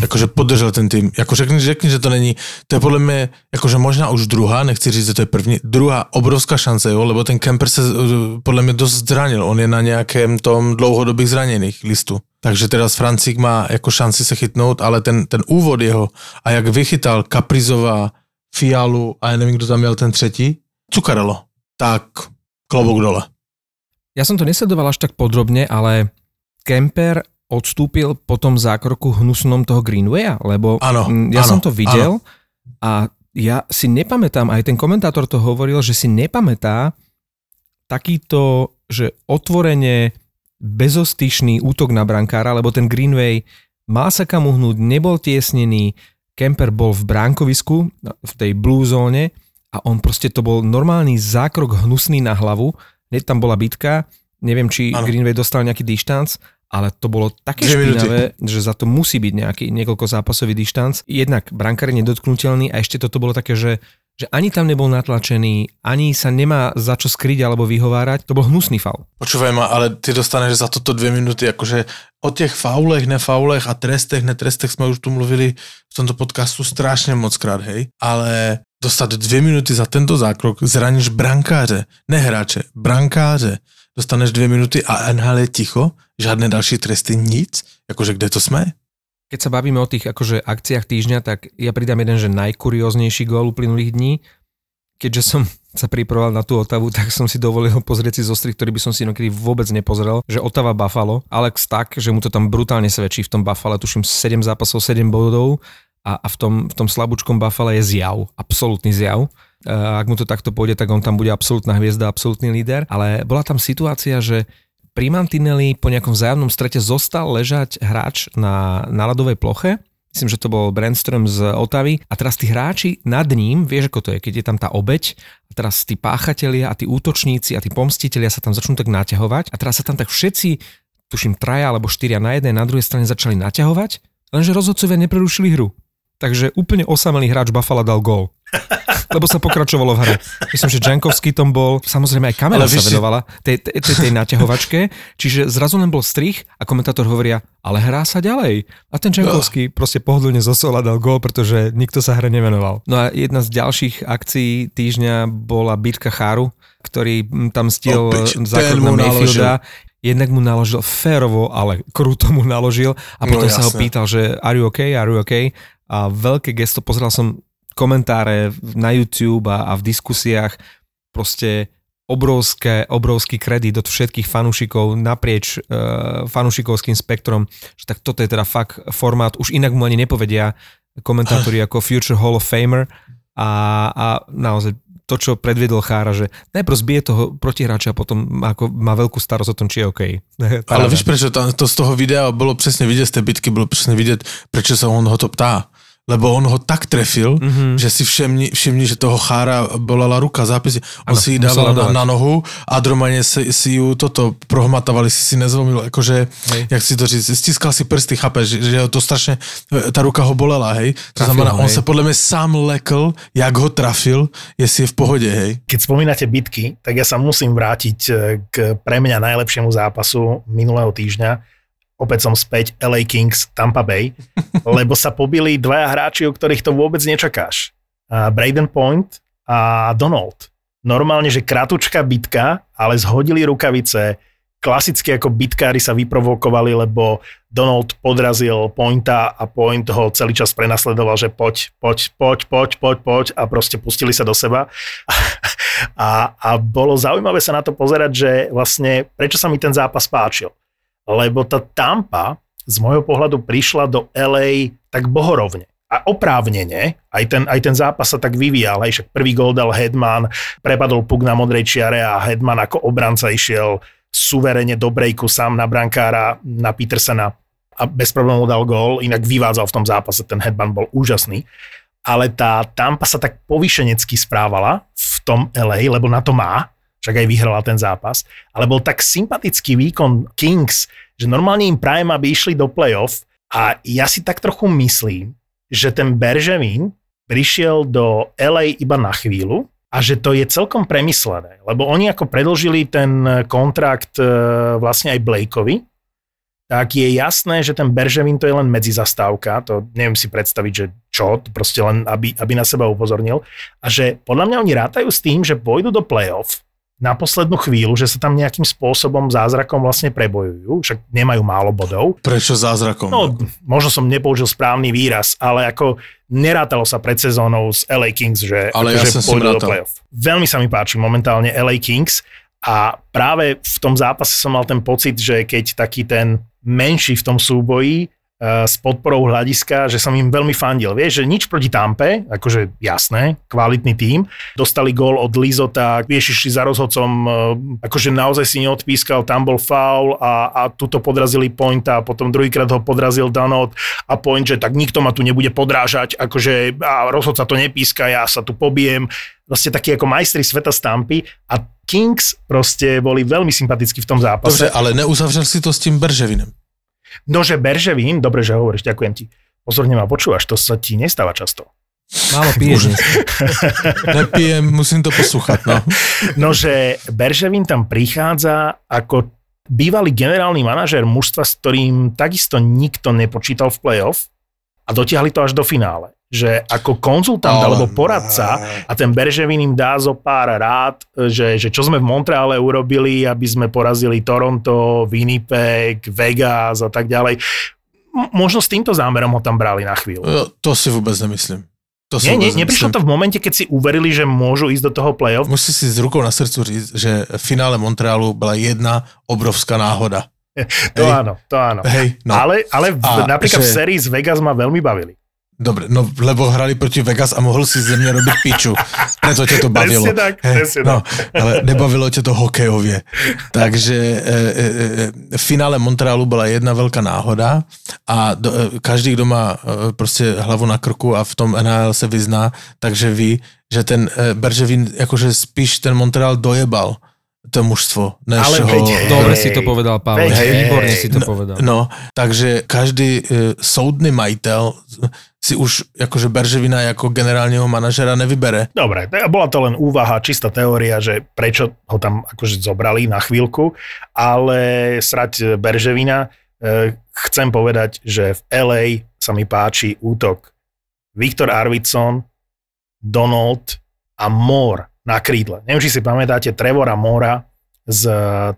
Jakože podržel ten tým. Jako řekni, že to není, to je podle mě, jakože možná už druhá, nechci říct, že to je první, druhá obrovská šance, jo, lebo ten Kemper se uh, podle mě dost zranil, on je na nějakém tom dlouhodobých zraněných listu. Takže teraz Francík má jako šanci se chytnout, ale ten, ten úvod jeho a jak vychytal Kaprizová, Fialu a já nevím, kdo tam měl ten třetí, Cukarelo, tak klobouk dole. Ja som to nesledoval až tak podrobne, ale Kemper odstúpil po tom zákroku hnusnom toho Greenwaya, lebo mm, ja áno, som to videl a ja si nepamätám, aj ten komentátor to hovoril, že si nepamätá takýto, že otvorene bezostyšný útok na brankára, lebo ten Greenway mal sa kam uhnúť, nebol tiesnený, Kemper bol v bránkovisku, v tej blue zóne a on proste to bol normálny zákrok hnusný na hlavu, hneď tam bola bitka, neviem, či Áno. Greenway dostal nejaký dištanc, ale to bolo také Dve minúty. špinavé, že za to musí byť nejaký niekoľko zápasový dištanc. Jednak brankár je nedotknutelný a ešte toto bolo také, že, že ani tam nebol natlačený, ani sa nemá za čo skryť alebo vyhovárať. To bol hnusný faul. Počúvaj ma, ale ty dostaneš za toto dvě minuty, jakože o těch faulech, nefaulech a trestech, netrestech jsme už tu mluvili v tomto podcastu strašně moc krát, hej, ale dostat dvě minuty za tento zákrok, zraníš brankáře, ne hráče, brankáře, dostaneš dvě minuty a NHL je ticho, žádné další tresty, nic, jakože kde to jsme? Keď sa bavíme o tých akože akciách týždňa, tak ja pridám jeden, že najkurióznejší gól uplynulých dní. Keďže som sa pripravoval na tú Otavu, tak som si dovolil pozrieť si zostrih, ktorý by som si inokedy vôbec nepozrel, že Otava Buffalo, Alex tak, že mu to tam brutálne svedčí v tom Buffalo, tuším 7 zápasov, 7 bodov a, a v, tom, v tom slabúčkom Buffalo je zjav, absolútny zjav. A ak mu to takto pôjde, tak on tam bude absolútna hviezda, absolútny líder. Ale bola tam situácia, že pri Mantinelli po nejakom vzájomnom strete zostal ležať hráč na, na ľadovej ploche. Myslím, že to bol Brandström z Otavy. A teraz tí hráči nad ním, vieš ako to je, keď je tam tá obeď, a teraz tí páchatelia a tí útočníci a tí pomstitelia sa tam začnú tak naťahovať. A teraz sa tam tak všetci, tuším traja alebo štyria na jednej, na druhej strane začali naťahovať, lenže rozhodcovia neprerušili hru. Takže úplne osamelý hráč Buffalo dal gól. Lebo sa pokračovalo v hre. Myslím, že Jankovský tom bol, samozrejme aj kamera sa venovala tej, tej, tej, tej naťahovačke, čiže zrazu len bol strich a komentátor hovoria, ale hrá sa ďalej. A ten Jankovský proste pohodlne zosola dal gól, pretože nikto sa hre nevenoval. No a jedna z ďalších akcií týždňa bola bitka Cháru, ktorý mm, tam stiel ten zákrok na Mayfielda. jednak mu naložil férovo, ale kruto mu naložil a No potom sa ho pýtal, že are you okay, are you okay? A veľké gesto, pozeral som komentáre na YouTube a, a v diskusiách, proste obrovské, obrovský kredit od všetkých fanúšikov naprieč uh, fanúšikovským spektrom, že tak toto je teda fakt formát, už inak mu ani nepovedia komentátori ako Future Hall of Famer a, a naozaj to, čo predviedol Chára, že najprv zbije toho protihráča a potom má, ako, má veľkú starosť o tom, či je OK. Ale víš, prečo to, to z toho videa bolo přesně vidět, z té bitky bylo přesně vidět, prečo sa on ho to ptá. Lebo on ho tak trefil, Mhm. mm-hmm. že si všimni, všimni, že toho chára bolela ruka, zápisy. On Áno, si ji dával na, na nohu a normálne si, si ju toto prohmatávali, si si nezlomil, akože, Hej. jak si to říct, stiskal si prsty, chápeš, že, že to strašne, tá ruka ho bolela, hej. To Trafil znamená, ho, on hej. sa podľa mňa sám lekl, jak ho trafil, jestli je v pohode, hej. Keď spomínate bitky, tak ja sa musím vrátiť e, k pre mňa najlepšiemu zápasu minulého týždňa. Opäť som späť LA Kings Tampa Bay, lebo sa pobili dvaja hráči, o ktorých to vôbec nečakáš. Braden Point a Donald. Normálne, že kratučká bitka, ale zhodili rukavice, klasicky ako bitkári sa vyprovokovali, lebo Donald podrazil Pointa a Point ho celý čas prenasledoval, že poď, poď, poď, poď, poď, poď a proste pustili sa do seba. A, a bolo zaujímavé sa na to pozerať, že vlastne prečo sa mi ten zápas páčil. Lebo tá Tampa z môjho pohľadu prišla do LA tak bohorovne. A oprávnene, aj ten, aj ten zápas sa tak vyvíjal, aj však prvý gol dal Hedman, prepadol puk na modrej čiare a Hedman ako obranca išiel suverene do breaku sám na brankára, na Petersena a bez problémov dal gól, inak vyvádzal v tom zápase, ten Hedman bol úžasný. Ale tá Tampa sa tak povyšenecky správala v tom LA, lebo na to má, však aj vyhrala ten zápas, ale bol tak sympatický výkon Kings, že normálne im prajem, aby išli do playoff. A ja si tak trochu myslím, že ten Bergevin prišiel do LA iba na chvíľu a že to je celkom premyslené, lebo oni ako predlžili ten kontrakt e, vlastne aj Blakeovi, tak je jasné, že ten Berževin to je len medzizastávka, to neviem si predstaviť, že čo, to proste len, aby, aby na seba upozornil. A že podľa mňa oni rátajú s tým, že pôjdu do playoff na poslednú chvíľu, že sa tam nejakým spôsobom zázrakom vlastne prebojujú, však nemajú málo bodov. Prečo zázrakom? No, možno som nepoužil správny výraz, ale ako nerátalo sa pred sezónou s LA Kings, že, Ale ja akože som si pôjdu do playoff. Veľmi sa mi páči momentálne LA Kings a práve v tom zápase som mal ten pocit, že keď taký ten menší v tom súboji s podporou hľadiska, že som im veľmi fandil. Vieš, že nič proti Tampe, akože jasné, kvalitný tím. Dostali gól od Lizota, vieš, išli za rozhodcom, uh, akože naozaj si neodpískal, tam bol foul a, a tuto podrazili Pointa a potom druhýkrát ho podrazil Danot a Point, že tak nikto ma tu nebude podrážať, akože a rozhodca to nepíska, ja sa tu pobijem. Proste takí ako majstri sveta stampy a Kings proste boli veľmi sympatickí v tom zápase. Dobře, ale neuzavřel si to s tím Berževinem. No, že Berževín, dobre, že hovoríš, ďakujem ti. Pozorne ma počúvaš, to sa ti nestáva často. Málo piješ. Nepijem, musím to poslúchať, no. No, že Berževín tam prichádza ako bývalý generálny manažér mužstva, s ktorým takisto nikto nepočítal v playoff a dotiahli to až do finále. Že ako konzultant Ale alebo poradca a ten Berževín im dá zo pár rád, že, že čo sme v Montreale urobili, aby sme porazili Toronto, Winnipeg, Vegas a tak ďalej. Možno s týmto zámerom ho tam brali na chvíľu. Jo, To si vôbec nemyslím. To Nie, nie, neprišlo to v momente, keď si uverili, že môžu ísť do toho playoff. Musíš si s rukou na srdcu říct, že v finále Montrealu byla jedna obrovská náhoda. To Hej. áno, to áno. Hej, no. Ale, ale v, A napríklad v že- sérii z Vegas ma veľmi bavili. Dobre, no lebo hrali proti Vegas a mohl si ze mě robiť piču. Preto ťa to bavilo. Presne tak, presne no, ale nebavilo ťa to hokejově. Takže e, e, e, v finále Montrealu byla jedna veľká náhoda a do, e, každý, kdo má e, prostě hlavu na krku a v tom NHL se vyzná, takže ví, že ten e, Berževín jakože spíš ten Montreal dojebal to mužstvo, než Ale ho... veď, hej, Dobre si to povedal, Pavel. Hej, Výborne si to povedal. No, takže každý e, soudný majitel si už akože Berževina ako generálneho manažera nevybere. Dobre, to- bola to len úvaha, čistá teória, že prečo ho tam akože zobrali na chvíľku, ale srať Berževina, e, chcem povedať, že v LA sa mi páči útok Viktor Arvidsson, Donald a Moore na krídle. Neviem, či si pamätáte Trevora Mora z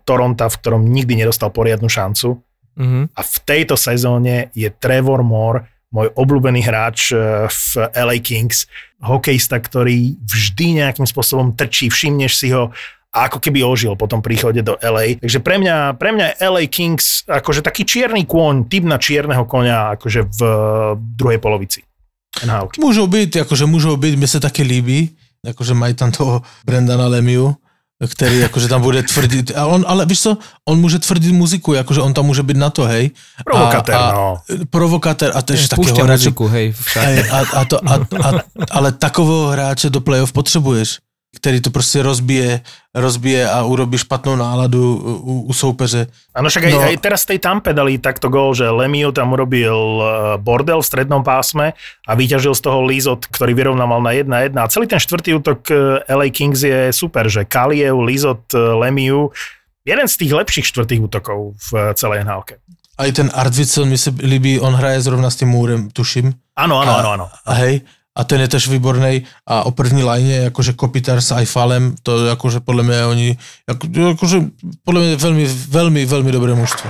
Toronta, v ktorom nikdy nedostal poriadnu šancu. Mhm. A v tejto sezóne je Trevor Moore môj obľúbený hráč eh, v LA Kings, hokejista, ktorý vždy nejakým spôsobom trčí, všimneš si ho a ako keby ožil po tom príchode do LA. Takže pre mňa, pre mňa je LA Kings akože taký čierny kôň, typ na čierneho konia akože v druhej polovici. NHL. Môžu byť, akože môžu byť, mne sa také líbí, akože majú tam toho Brendana Lemiu, ktorý akože tam bude tvrdiť, a on, ale víš co, on môže tvrdiť muziku, akože on tam môže byť na to, hej. Provokatér, a, a, no. Provokatér a to je takého Púšťa hráča. muziku. Hej, a, a, to, a, a, ale takového hráče do play-off potřebuješ, který to prostě rozbije, rozbije a urobí špatnou náladu u, u soupeře. Áno, však aj, No. aj teraz tej Tampe dali takto gol, že Lemieux tam urobil eh, bordel v strednom pásme a vyťažil z toho Lizot, ktorý vyrovnával na 1-1. A celý ten štvrtý útok eh, LA Kings je super, že Kaliev, Lizot, eh, Lemieux, jeden z tých lepších štvrtých útokov v celej nhl A i ten Artwitzel mi se líbí, on hraje zrovna s tím Můrem, tuším. Áno, áno, áno, áno. A hej, a ten je tež výborný a o první lajne, akože Kopitar s Aifalem, to je akože podľa mňa oni, ako, akože podľa mňa veľmi, veľmi, veľmi dobré mužstvo.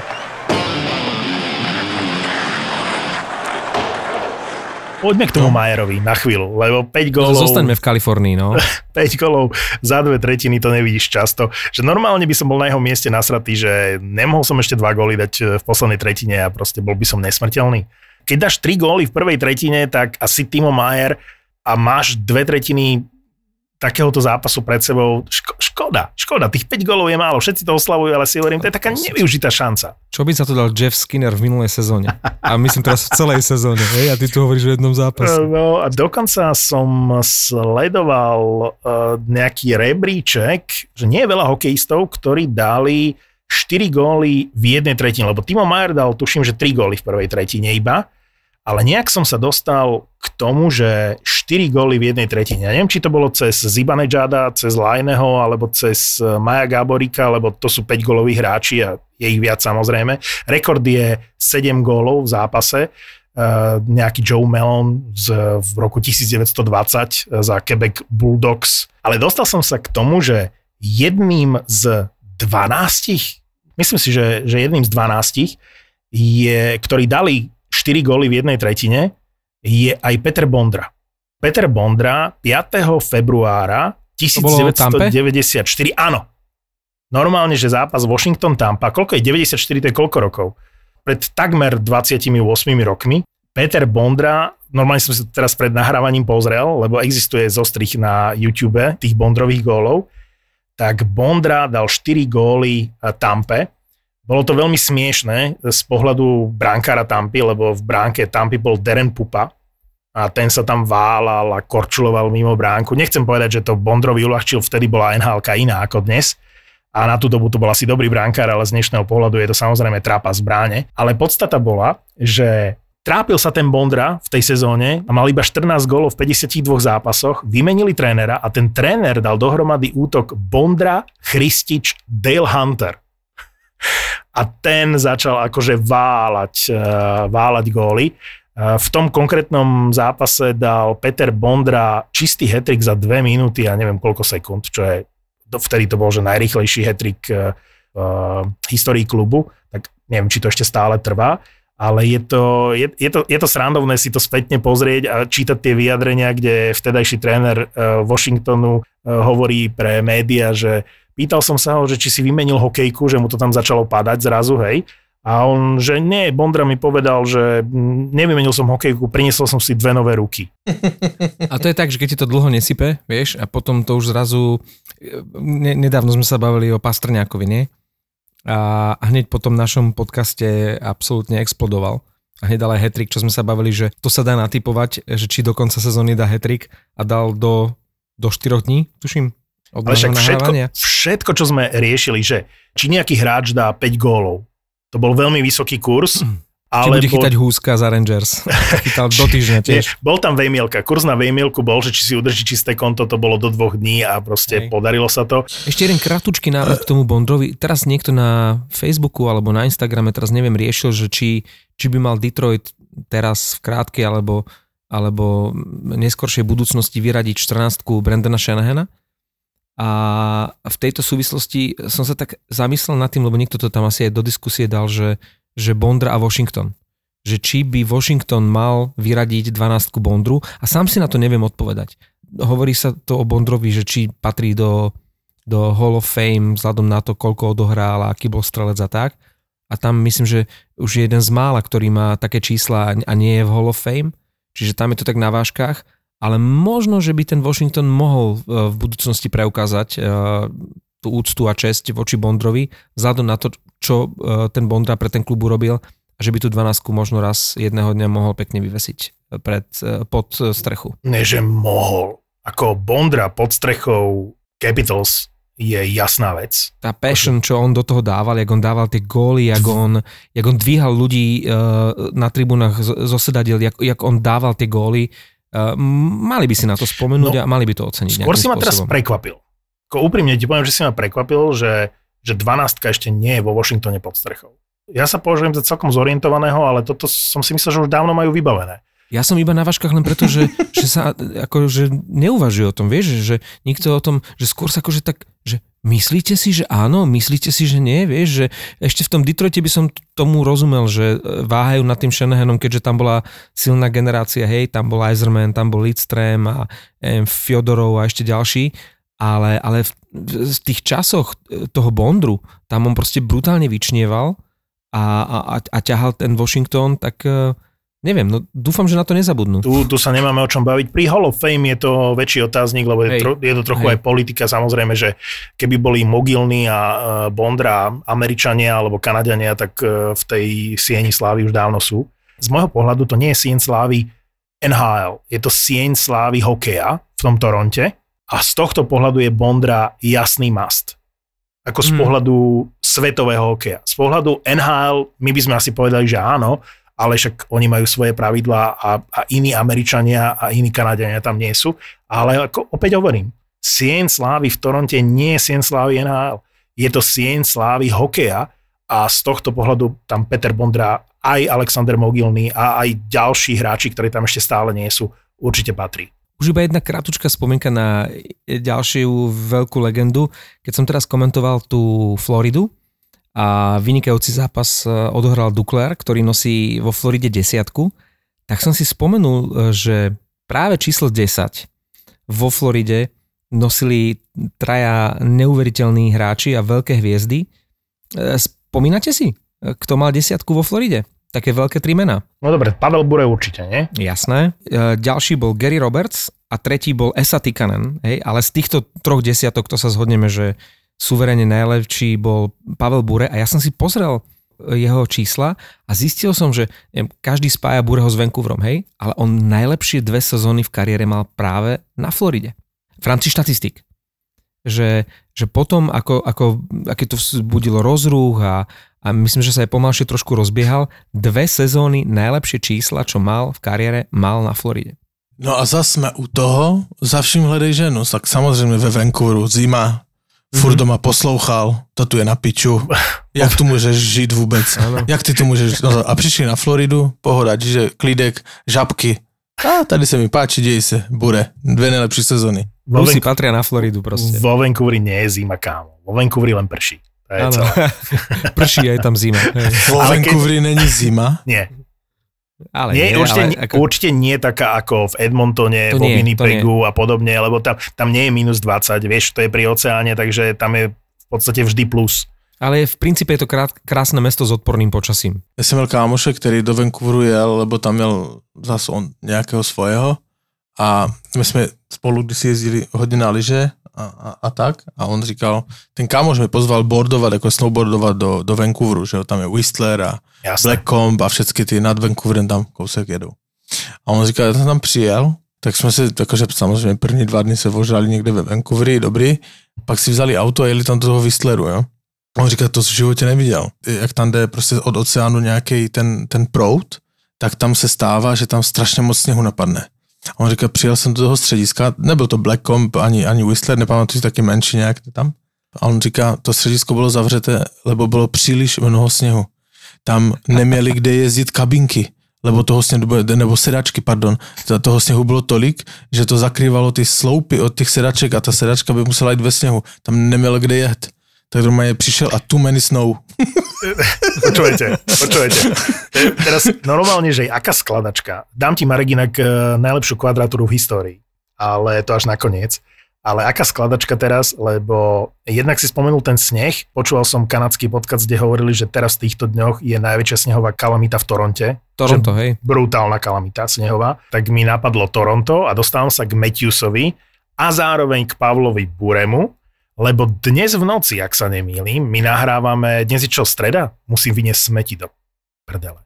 Poďme k tomu Majerovi na chvíľu, lebo 5 gólov... Zostaňme v Kalifornii, no. 5 golov za dve tretiny, to nevidíš často. Že normálne by som bol na jeho mieste nasratý, že nemohol som ešte dva góly dať e, v poslednej tretine a proste bol by som nesmrteľný. Keď dáš 3 góly v prvej tretine, tak asi Timo Majer a máš dve tretiny takéhoto zápasu pred sebou, ško- škoda, škoda, tých 5 gólov je málo, všetci to oslavujú, ale si hovorím, to je taká nevyužitá šanca. Čo by za to dal Jeff Skinner v minulej sezóne? A myslím teraz v celej sezóne, hej? A ty tu hovoríš o jednom zápase. No a dokonca som sledoval uh, nejaký rebríček, že nie je veľa hokejistov, ktorí dali 4 góly v jednej tretine, lebo Timo Majer dal, tuším, že 3 góly v prvej tretine iba, ale nejak som sa dostal k tomu, že 4 góly v jednej tretine. Ja neviem, či to bolo cez Zibanejada, cez Lajneho, alebo cez eh, Maja Gáborika, lebo to sú 5 góloví hráči a je ich viac samozrejme. Rekord je 7 gólov v zápase. Uh, nejaký Joe Mellon z, v roku 1920 za Quebec Bulldogs. Ale dostal som sa k tomu, že jedným z 12, myslím si, že, že jedným z 12 je, ktorí dali 4 góly v jednej tretine, je aj Peter Bondra. Peter Bondra 5. februára bolo v Tampe? 1994, áno. Normálne, že zápas Washington-Tampa, koľko je 94, to je koľko rokov? Pred takmer 28 rokmi Peter Bondra, normálne som si to teraz pred nahrávaním pozrel, lebo existuje zostrich na YouTube tých Bondrových gólov, tak Bondra dal 4 góly eh, Tampe. Bolo to veľmi smiešné z pohľadu brankára Tampy, lebo v bránke Tampy bol Darren Pupa a ten sa tam válal a korčuloval mimo bránku. Nechcem povedať, že to Bondrovi uľahčil, vtedy bola nhl iná ako dnes a na tú dobu to bol asi dobrý brankár, ale z dnešného pohľadu je to samozrejme trápa z bráne. Ale podstata bola, že trápil sa ten Bondra v tej sezóne a mal iba 14 gólov v 52 zápasoch, vymenili trénera a ten tréner dal dohromady útok Bondra, Christič, Dale Hunter. A ten začal akože váľať, eh, váľať góly. Eh, V tom konkrétnom zápase dal Peter Bondra čistý hetrik za dve minúty a neviem koľko sekúnd, čo je, vtedy to bol že najrýchlejší hetrik v histórii klubu, tak neviem, či to ešte stále trvá, ale je to, je, je, to, je to srandovné si to spätne pozrieť a čítať tie vyjadrenia, kde vtedajší tréner eh, Washingtonu eh, hovorí pre média, že pýtal som sa ho, že či si vymenil hokejku, že mu to tam začalo padať zrazu, hej, a on, že nie, Bondra mi povedal, že mm, nevymenil som hokejku, priniesol som si dve nové ruky. A to je tak, že keď ti to dlho nesype, vieš, a potom to už zrazu... Ne, nedávno sme sa bavili o Pastrňákovi, nie? A hneď po tom našom podcaste absolútne explodoval. A hneď dal aj hetrik, čo sme sa bavili, že to sa dá natypovať, že či do konca sezóny dá hetrik a dal do, do 4 dní, tuším, Ale však všetko, všetko, čo sme riešili, že či nejaký hráč dá 5 gólov, to bol veľmi vysoký kurz, Či ale bude chytať húska za Rangers. Chytal do týždňa Nie, tiež. bol tam vejmielka. Kurz na vejmielku bol, že či si udrží čisté konto, to bolo do dvoch dní a proste Hej. podarilo sa to. Ešte jeden kratučký návrh k tomu Bondrovi. Teraz niekto na Facebooku alebo na Instagrame, teraz neviem, riešil, že či, či by mal Detroit teraz v krátkej alebo, alebo neskoršej budúcnosti vyradiť 14 Brandona Shanahana. A v tejto súvislosti som sa tak zamyslel nad tým, lebo niekto to tam asi aj do diskusie dal, že, že Bondra a Washington. Že či by Washington mal vyradiť 12 Bondru a sám si na to neviem odpovedať. Hovorí sa to o Bondrovi, že či patrí do, do Hall of Fame vzhľadom na to, koľko odohrál a aký bol strelec a tak. A tam myslím, že už je jeden z mála, ktorý má také čísla a nie je v Hall of Fame. Čiže tam je to tak na váškach ale možno, že by ten Washington mohol e, v budúcnosti preukázať e, tú úctu a česť voči Bondrovi, vzhľadom na to, čo e, ten Bondra pre ten klub urobil a že by tú 12 možno raz jedného dňa mohol pekne vyvesiť pred, pod strechu. Nie, že mohol. Ako Bondra pod strechou Capitals je jasná vec. Tá passion, čo on do toho dával, jak on dával tie góly, jak on, jak on dvíhal ľudí na tribúnach zo sedadiel, jak, jak on dával tie góly, mali by si na to spomenúť no, a mali by to oceniť. Skôr si ma teraz prekvapil. Ko úprimne ti poviem, že si ma prekvapil, že, že 12 ešte nie je vo Washingtone pod strechou. Ja sa považujem za celkom zorientovaného, ale toto som si myslel, že už dávno majú vybavené. Ja som iba na váškach len preto, že, že sa akože neuvažuje o tom, vieš, že, že nikto o tom, že skôr sa akože tak, že myslíte si, že áno, myslíte si, že nie, vieš, že ešte v tom Detroite by som tomu rozumel, že e, váhajú nad tým Shanahanom, keďže tam bola silná generácia, hej, tam bol Eiserman, tam bol Lidström a em, Fyodorov a ešte ďalší, ale, ale v, v tých časoch e, toho Bondru, tam on proste brutálne vyčnieval a, a, a ťahal ten Washington, tak e, Neviem, no dúfam, že na to nezabudnú. Tu, tu sa nemáme o čom baviť. Pri Hall of Fame je to väčší otáznik, lebo je, tro, je to trochu Hej. aj politika. Samozrejme, že keby boli Mogilny a uh, Bondra, Američania alebo Kanadiania, tak uh, v tej sieni slávy už dávno sú. Z môjho pohľadu to nie je sieň slávy NHL, je to sieň slávy hokeja v tom Toronte a z tohto pohľadu je Bondra jasný must. Ako z hmm. pohľadu svetového hokeja. Z pohľadu NHL my by sme asi povedali, že áno, ale však oni majú svoje pravidlá a, a iní Američania a iní Kanadiania tam nie sú. Ale ako opäť hovorím, sien slávy v Toronte nie je sien slávy NHL. Je to sien slávy hokeja a z tohto pohľadu tam Peter Bondra, aj Alexander Mogilny a aj ďalší hráči, ktorí tam ešte stále nie sú, určite patrí. Už iba jedna krátučka spomienka na ďalšiu veľkú legendu. Keď som teraz komentoval tú Floridu, a vynikajúci zápas e, odohral Dukler, ktorý nosí vo Floride desiatku, tak som si spomenul, e, že práve číslo 10 vo Floride nosili traja neuveriteľní hráči a veľké hviezdy. E, spomínate si, kto mal desiatku vo Floride? Také veľké tri mená. No dobre, Pavel Bure určite, nie? Jasné. Ďalší bol Gary Roberts a tretí bol Esa Tikanen. Hej? Ale z týchto troch desiatok to sa zhodneme, že suverene najlepší bol Pavel Bure a ja som si pozrel e, jeho čísla a zistil som, že neviem, každý spája Bureho s Vancouverom, hej, ale on najlepšie dve sezóny v kariére mal práve na Floride. V rámci štatistik. Že, že potom, ako, ako, aké to vzbudilo rozruch a, a myslím, že sa aj pomalšie trošku rozbiehal, dve sezóny najlepšie čísla, čo mal v kariére, mal na Floride. No a zase jsme u toho, za vším hledej ženu, tak samozřejmě ve Vancouveru zima, furt mm-hmm. doma poslouchal, to tu je na piču, jak tu můžeš žít vůbec, ano. jak ty tu můžeš, no, a přišli na Floridu, pohoda, čiže klídek, žabky, a tady se mi páči, dej se, bude, dve nejlepší sezóny. Vo Rusy patria na Floridu proste. Vo Vancouveri nie je zima, kámo. Vo Vancouveri len prší. To je prší aj tam zima. Vo Vancouveri keď... není zima? Nie. Ale nie, nie určite, ale ako... určite nie taká ako v Edmontone, to vo nie, Winnipegu a podobne, lebo tam, tam nie je minus 20, vieš, to je pri oceáne, takže tam je v podstate vždy plus. Ale v princípe je to krát, krásne mesto s odporným počasím. Ja som mal kámoše, ktorý do Vancouveru jel, lebo tam měl zase on nejakého svojho a my sme spolu si jezdili hodně na lyže a, a, a tak. A on říkal, ten kámoš mi pozval boardovat, jako snowboardovat do, do Vancouveru, že tam je Whistler a Jasne. Blackcomb a všechny ty nad Vancouverem tam kousek jedou. A on říkal, já jsem tam přijel, tak jsme si, jakože samozřejmě první dva dny se vožrali někde ve Vancouveri, dobrý, pak si vzali auto a jeli tam do toho Whistleru, jo. On říká, to v životě neviděl. Jak tam jde prostě od oceánu nějaký ten, ten prout, tak tam se stává, že tam strašně moc sněhu napadne. On říká, přijel jsem do toho střediska, nebyl to Blackcomb ani, ani Whistler, nepamatuji taky menší nějak tam. A on říká, to středisko bylo zavřeté, lebo bylo příliš mnoho sněhu. Tam neměli kde jezdit kabinky. lebo toho sněhu, nebo sedačky, pardon, to- toho sněhu bylo tolik, že to zakrývalo ty sloupy od těch sedaček a ta sedačka by musela jít ve sněhu. Tam neměl kde jet. Tak doma je přišel a too many snow. Počujete, počujete. Te- Teraz normálne, že aká skladačka. Dám ti, Marek, inak eh, najlepšiu kvadratúru v histórii, ale to až nakoniec. Ale aká skladačka teraz, lebo jednak si spomenul ten sneh, počúval som kanadský podcast, kde hovorili, že teraz v týchto dňoch je najväčšia snehová kalamita v Toronte. Toronto, hej. brutálna kalamita snehová, tak mi napadlo Toronto a dostávam sa k Matthewsovi a zároveň k Pavlovi Buremu, lebo dnes v noci, ak sa nemýlim, my nahrávame, dnes je čo, streda? Musím vyniesť smeti do prdele.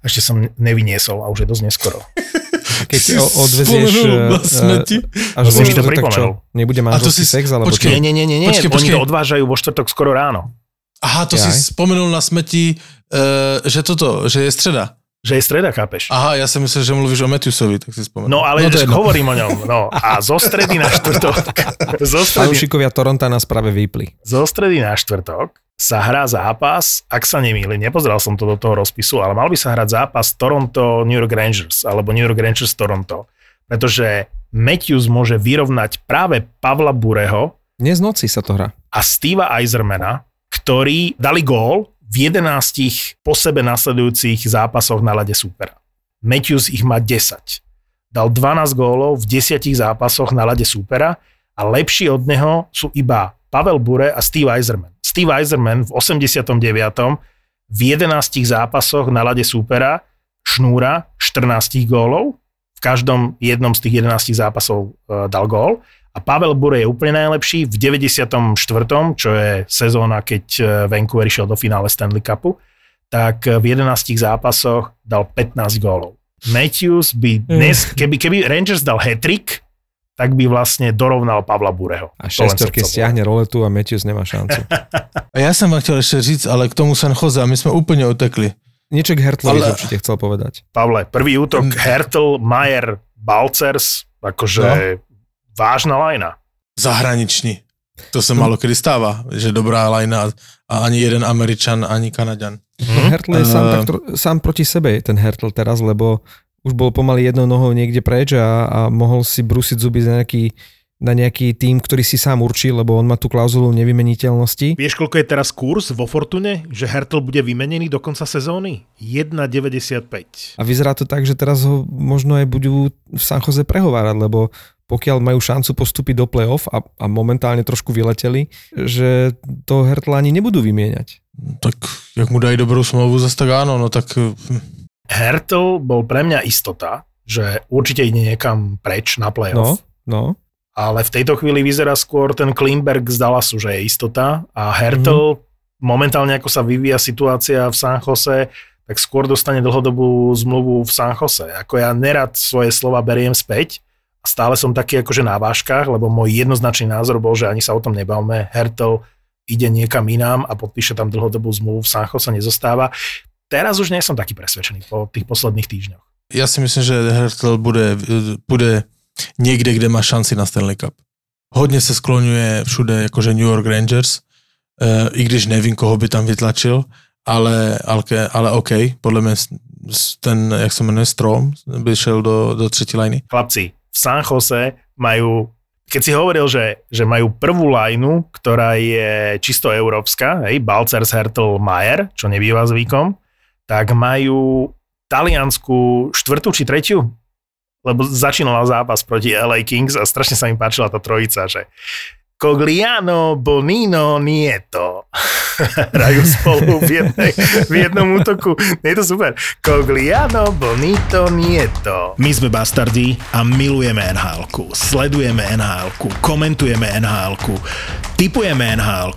Ešte som nevyniesol a už je dosť neskoro. Keď o, odvezieš... Spomenul na eh, smeti. Až Si mi to pripomenul. Nebude A to manželský si- sex, alebo počkej, čo? Nie, nie, nie, nie, nie. Počkej, oni počkej. to odvážajú vo štvrtok skoro ráno. Aha, to Jaj. si spomenul na smeti, uh, že toto, že je středa. Že je streda, chápeš? Aha, ja som myslel, že mluvíš o Matthewsovi, tak si spomenul. No ale no, je hovorím o ňom. No, a zo stredy na štvrtok, zo stredy, Fanúšikovia Toronta nás práve vypli. zo stredy na štvrtok sa hrá zápas, ak sa nemýlim, nepozeral som to do toho rozpisu, ale mal by sa hrať zápas Toronto-New York Rangers, alebo New York Rangers-Toronto. Pretože Matthews môže vyrovnať práve Pavla Bureho Dnes noci sa to hrá. a Steva Eisermana, ktorí dali gól v 11 po sebe nasledujúcich zápasoch na lade supera. Matthews ich má 10. Dal 12 gólov v 10 zápasoch na lade supera a lepší od neho sú iba Pavel Bure a Steve Eiserman. Steve Eiserman v 89. v 11 zápasoch na lade supera šnúra 14 gólov, v každom jednom z tých 11 zápasov e, dal gól a Pavel Bure je úplne najlepší v 94., čo je sezóna, keď e, Vancouver išiel do finále Stanley Cupu, tak e, v 11 zápasoch dal 15 gólov. Matthews by dnes, keby, keby Rangers dal hat-trick, tak by vlastne dorovnal Pavla Bureho. A šestorky chcel stiahne roletu a Matthews nemá šancu. A ja som vám chtěl ešte říct, ale k tomu San Jose my sme úplne utekli. Niečo k Hertlovi Ale- určite chcel povedať. Pavle, prvý útok Mm. Hertl, Mayer, Balcers, akože vážna lajna. Zahraniční. To sa malo kedy stáva, že dobrá lajna a ani jeden Američan, ani Kanaďan. Hm? Hertl je sám, Eh. tak, sám proti sebe, ten Hertl teraz, lebo už bol pomaly jednou nohou niekde preč a, a mohol si brúsiť zuby za nejaký, na nejaký tým, ktorý si sám určí, lebo on má tú klauzulu nevymeniteľnosti. Vieš, koľko je teraz kurz vo Fortune, že Hertl bude vymenený do konca sezóny? 1,95. A vyzerá to tak, že teraz ho možno aj budú v San Jose prehovárať, lebo pokiaľ majú šancu postúpiť do play-off a, a momentálne trošku vyleteli, že to Hertla ani nebudú vymieňať. Tak jak mu dají dobrou smlouvu, zase tak áno, no tak hm, Hertl bol pre mňa istota, že určite ide niekam preč na No, playoff. no. ale v tejto chvíli vyzerá skôr ten Klimberg z Dallasu, že je istota a Hertl mm-hmm. momentálne ako sa vyvíja situácia v San Jose, tak skôr dostane dlhodobú zmluvu v San Jose. Ako ja nerad svoje slova beriem späť a stále som taký akože na váškach, lebo môj jednoznačný názor bol, že ani sa o tom nebavme. Hertl ide niekam inám a podpíše tam dlhodobú zmluvu v San Jose, nezostáva. Teraz už nie som taký presvedčený po tých posledných týždňoch. ja si myslím, že Hertl bude, bude niekde, kde má šanci na Stanley Cup. Hodně se skloňuje všude jakože New York Rangers, e, i když nevím, koho by tam vytlačil, ale, ale, ale OK, podle mě ten, jak se jmenuje, Strom, by šel do, do třetí liny. chlapci, v San Jose majú, keď si hovoril, že, že majú prvú lajnu, ktorá je čisto európska, hej, Balcers, Hertl, Mayer, čo nebýva zvykom, tak majú taliansku štvrtú či tretiu, lebo začínala zápas proti LA Kings a strašne sa mi páčila tá trojica, že Cogliano, Bonino, Nieto. Hrajú spolu v, jednej, v jednom útoku. Je to super. Cogliano, Bonito, Nieto. My sme bastardi a milujeme nhl Sledujeme nhl komentujeme nhl typujeme nhl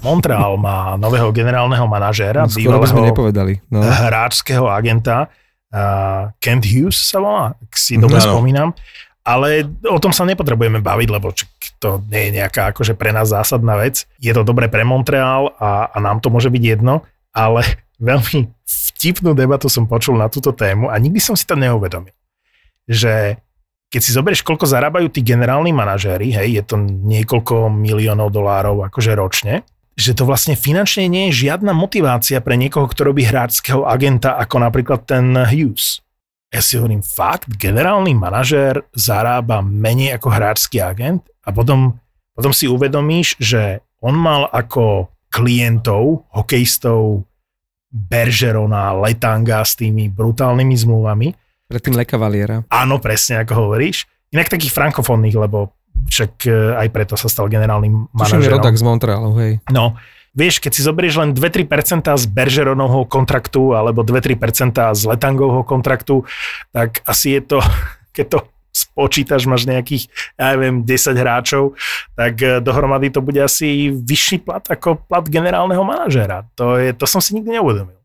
Montreal má nového generálneho manažéra, No, skoro by sme nepovedali. No. hráčského agenta, uh, Kent Hughes sa volá, ak si dobre Áno. spomínam. Ale o tom sa nepotrebujeme baviť, lebo to nie je nejaká akože pre nás zásadná vec. Je to dobré pre Montreal a, a nám to môže byť jedno, ale veľmi vtipnú debatu som počul na túto tému a nikdy som si to neuvedomil. Že keď si zoberieš, koľko zarábajú tí generálni manažéri, hej, je to niekoľko miliónov dolárov akože ročne, že to vlastne finančne nie je žiadna motivácia pre niekoho, kto robí hráčského agenta, ako napríklad ten Hughes. Ja si hovorím, fakt, generálny manažér zarába menej ako hráčský agent a potom, potom si uvedomíš, že on mal ako klientov, hokejistov, Bergerona, Letanga s tými brutálnymi zmluvami. Predtým Le Cavaliera. Áno, presne ako hovoríš. Inak takých frankofónnych, lebo však e, aj preto sa stal generálnym Tuším, manažerom. rodak z Montrealu, hej. No, vieš, keď si zoberieš len 2-3% z Bergeronovho kontraktu alebo 2-3% z Letangovho kontraktu, tak asi je to, keď to spočítaš, máš nejakých, ja neviem, 10 hráčov, tak e, dohromady to bude asi vyšší plat ako plat generálneho manažéra. To, je, to som si nikdy neuvedomil.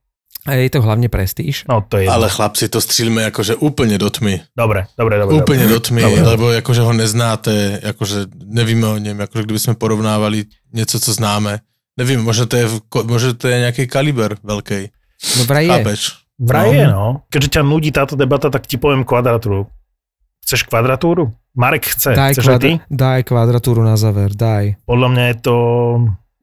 A je to hlavne prestíž. No to je... Ale chlapci, to střílme akože úplne do tmy. Dobre, dobre, dobre. Úplne do tmy, Dobre. lebo akože ho neznáte, akože nevíme o ňom, akože kdyby sme porovnávali něco, co známe. Nevím, možno to je, možno to je nejaký kaliber veľkej. No vraj je. Chápeš? Vraj je, no. Keďže ťa nudí táto debata, tak ti poviem kvadratúru. Chceš kvadratúru? Marek chce. Daj, Chceš aj ty? kvadra- daj kvadratúru na záver, daj. Podľa mňa je to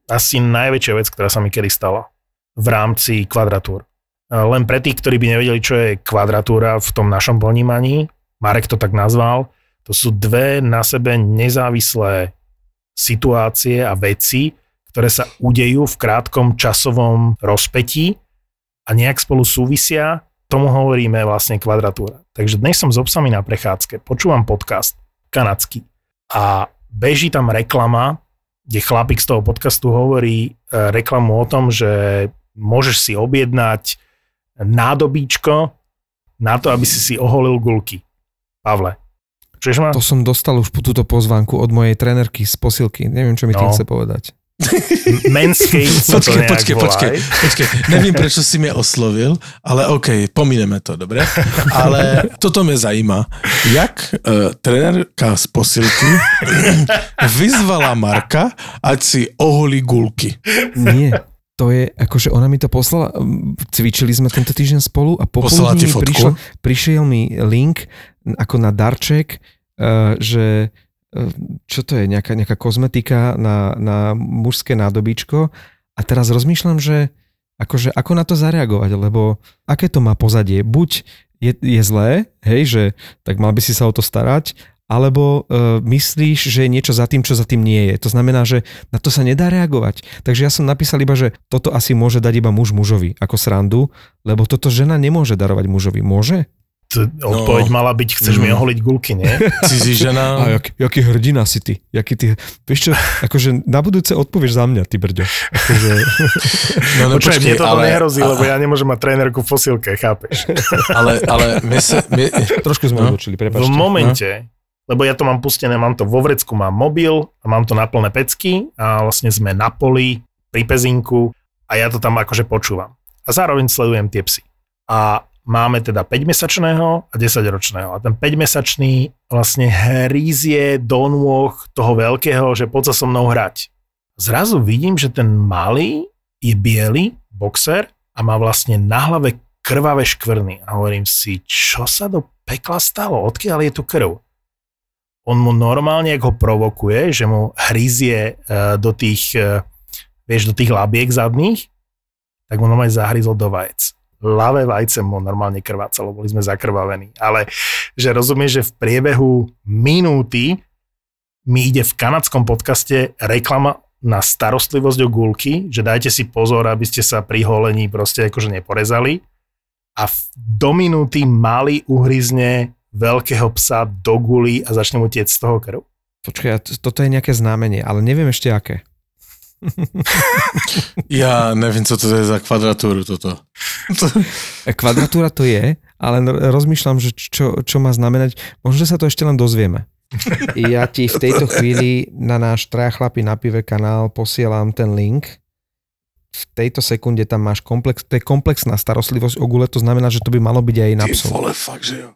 asi najväčšia vec, ktorá sa mi kedy stala v rámci kvadratúr. Len pre tých, ktorí by nevedeli, čo je kvadratúra v tom našom ponímaní, Marek to tak nazval, to sú dve na sebe nezávislé situácie a veci, ktoré sa udejú v krátkom časovom rozpetí a nejak spolu súvisia, tomu hovoríme vlastne kvadratúra. Takže dnes som s obsami na prechádzke, počúvam podcast kanadský a beží tam reklama, kde chlapík z toho podcastu hovorí e, reklamu o tom, že môžeš si objednať nádobíčko na to, aby si si oholil gulky. Pavle, čuješ ma? To som dostal už po túto pozvánku od mojej trenerky z posilky. Neviem, čo mi tým No. chce povedať. To Počkej, počkej, počkej, počkej. Nevím, prečo si mě oslovil, ale OK, pomineme to, dobre? Ale toto mě zajímá. Jak uh, trenérka z posilky vyzvala Marka, ať si oholí gulky. Nie. To je, akože ona mi to poslala, cvičili sme tento týždeň spolu a popoludní mi prišiel, prišiel mi link ako na darček, uh, že uh, čo to je, nejaká, nejaká kozmetika na, na mužské nádobíčko a teraz rozmýšľam, že akože ako na to zareagovať, lebo aké to má pozadie? Buď je, je zlé, hej, že tak mal by si sa o to starať, alebo uh, myslíš, že je niečo za tým, čo za tým nie je. To znamená, že na to sa nedá reagovať. Takže ja som napísal iba, že toto asi môže dať iba muž mužovi ako srandu, lebo toto žena nemôže darovať mužovi. Môže? Odpoveď No. mala byť, chceš mi Mm. oholiť gulky, nie? Cizí A žena. jak, jaký hrdina si ty? Jaký ty vieš čo, akože na budúce odpovieš za mňa, ty brďo. Akože, No, no, Počkaj, mne toto ale, nehrozí, a- lebo ja nemôžem mať trénerku v fosilke, chápeš? ale, ale my sa, my, trošku sme No. odbočili, V prepáčte. momente, lebo ja to mám pustené, mám to vo vrecku, mám mobil a mám to na plné pecky a vlastne sme na poli, pri pezinku a ja to tam akože počúvam. A zároveň sledujem tie psy. A máme teda 5-mesačného a 10-ročného. A ten 5-mesačný vlastne hrízie do nôh toho veľkého, že poď sa so mnou hrať. Zrazu vidím, že ten malý je biely, boxer a má vlastne na hlave krvavé škvrny. A hovorím si, čo sa do pekla stalo? Odkiaľ je tu krv? On mu normálne, ho provokuje, že mu hryzie e, do tých, e, vieš, do tých labiek zadných, tak mu normálne zahryzol do vajec. Lavé vajce mu normálne krvácalo, boli sme zakrvavení. Ale že rozumieš, že v priebehu minúty mi ide v kanadskom podcaste reklama na starostlivosť o gulky, že dajte si pozor, aby ste sa pri holení proste akože neporezali. A do minúty malý uhryzne veľkého psa do guly a začne mu tiec z toho krv. Počkaj, toto je nejaké znamenie, ale neviem ešte aké. ja nevím, co to je za kvadratúru toto. E, Kvadratúra to je, ale n- rozmýšľam, že čo, čo má znamenať. Možno, že sa to ešte len dozvieme. Ja ti v tejto chvíli na náš Traja chlapi na pive kanál posielam ten link. V tejto sekunde tam máš komplex, to je komplexná starostlivosť o gule, to znamená, že to by malo byť aj na Ty psov. vole, fakt, že jo.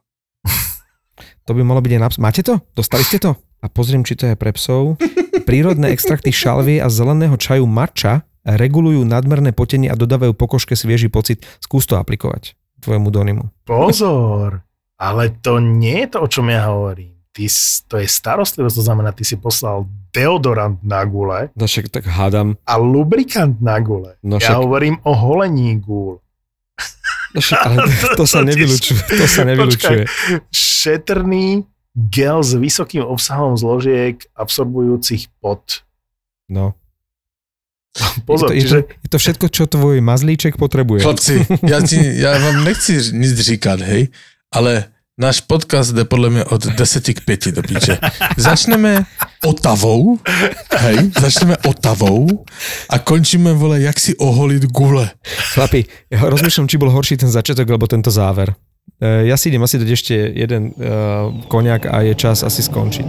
To by malo byť aj naps- Máte to? Dostali ste to? A pozriem, či to je pre psov. Prírodné extrakty šalvie a zeleného čaju matcha regulujú nadmerné potenie a dodávajú pokožke svieži pocit. Skús to aplikovať tvojemu Donimu. Pozor, ale to nie je to, o čom ja hovorím. Ty, to je starostlivosť, to znamená, ty si poslal deodorant na gule No však tak hádam. a lubrikant na gule. No ja však- hovorím o holení gúl. No ale to sa nevylučuje. To sa nevylučuje. Šetrný gel s vysokým obsahom zložiek absorbujúcich pot. No. Pozor, je, to, je, čiže to, je to všetko, čo tvoj mazlíček potrebuje. Chlapci, ja, ti, ja vám nechci nic říkat, hej, ale náš podcast jde podle mě od 10 k 5 do píče. Začneme Otavou, hej, začneme Otavou a končíme, vole, jak si oholit gule. Chlapi, ja rozmýšľam, či bol horší ten začiatok, alebo tento záver. E, Ja si idem asi dať ešte jeden uh, koniak a je čas asi skončiť.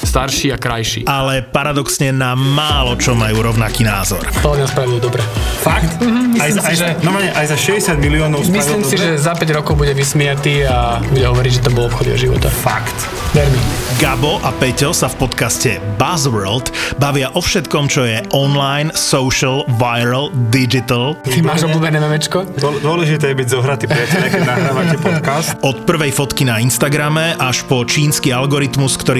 starší a krajší. ale paradoxne na málo čo majú rovnaký názor. To nás spravilo dobre. Fakt? myslím aj, za, si, aj, že- no, aj za 60 miliónov Myslím si, že za 5 rokov bude vysmiatý a bude hovoriť, že to bol obchod jeho života. Fakt. Ver mi. Gabo a Peťo sa v podcaste Buzzworld bavia o všetkom, čo je online, social, viral, digital. Ty máš obľúbené memečko? Dôl- Dôležité je byť zohratý priateľ, keď nahrávate podcast. Od prvej fotky na Instagrame až po čínsky algoritmus, ktorý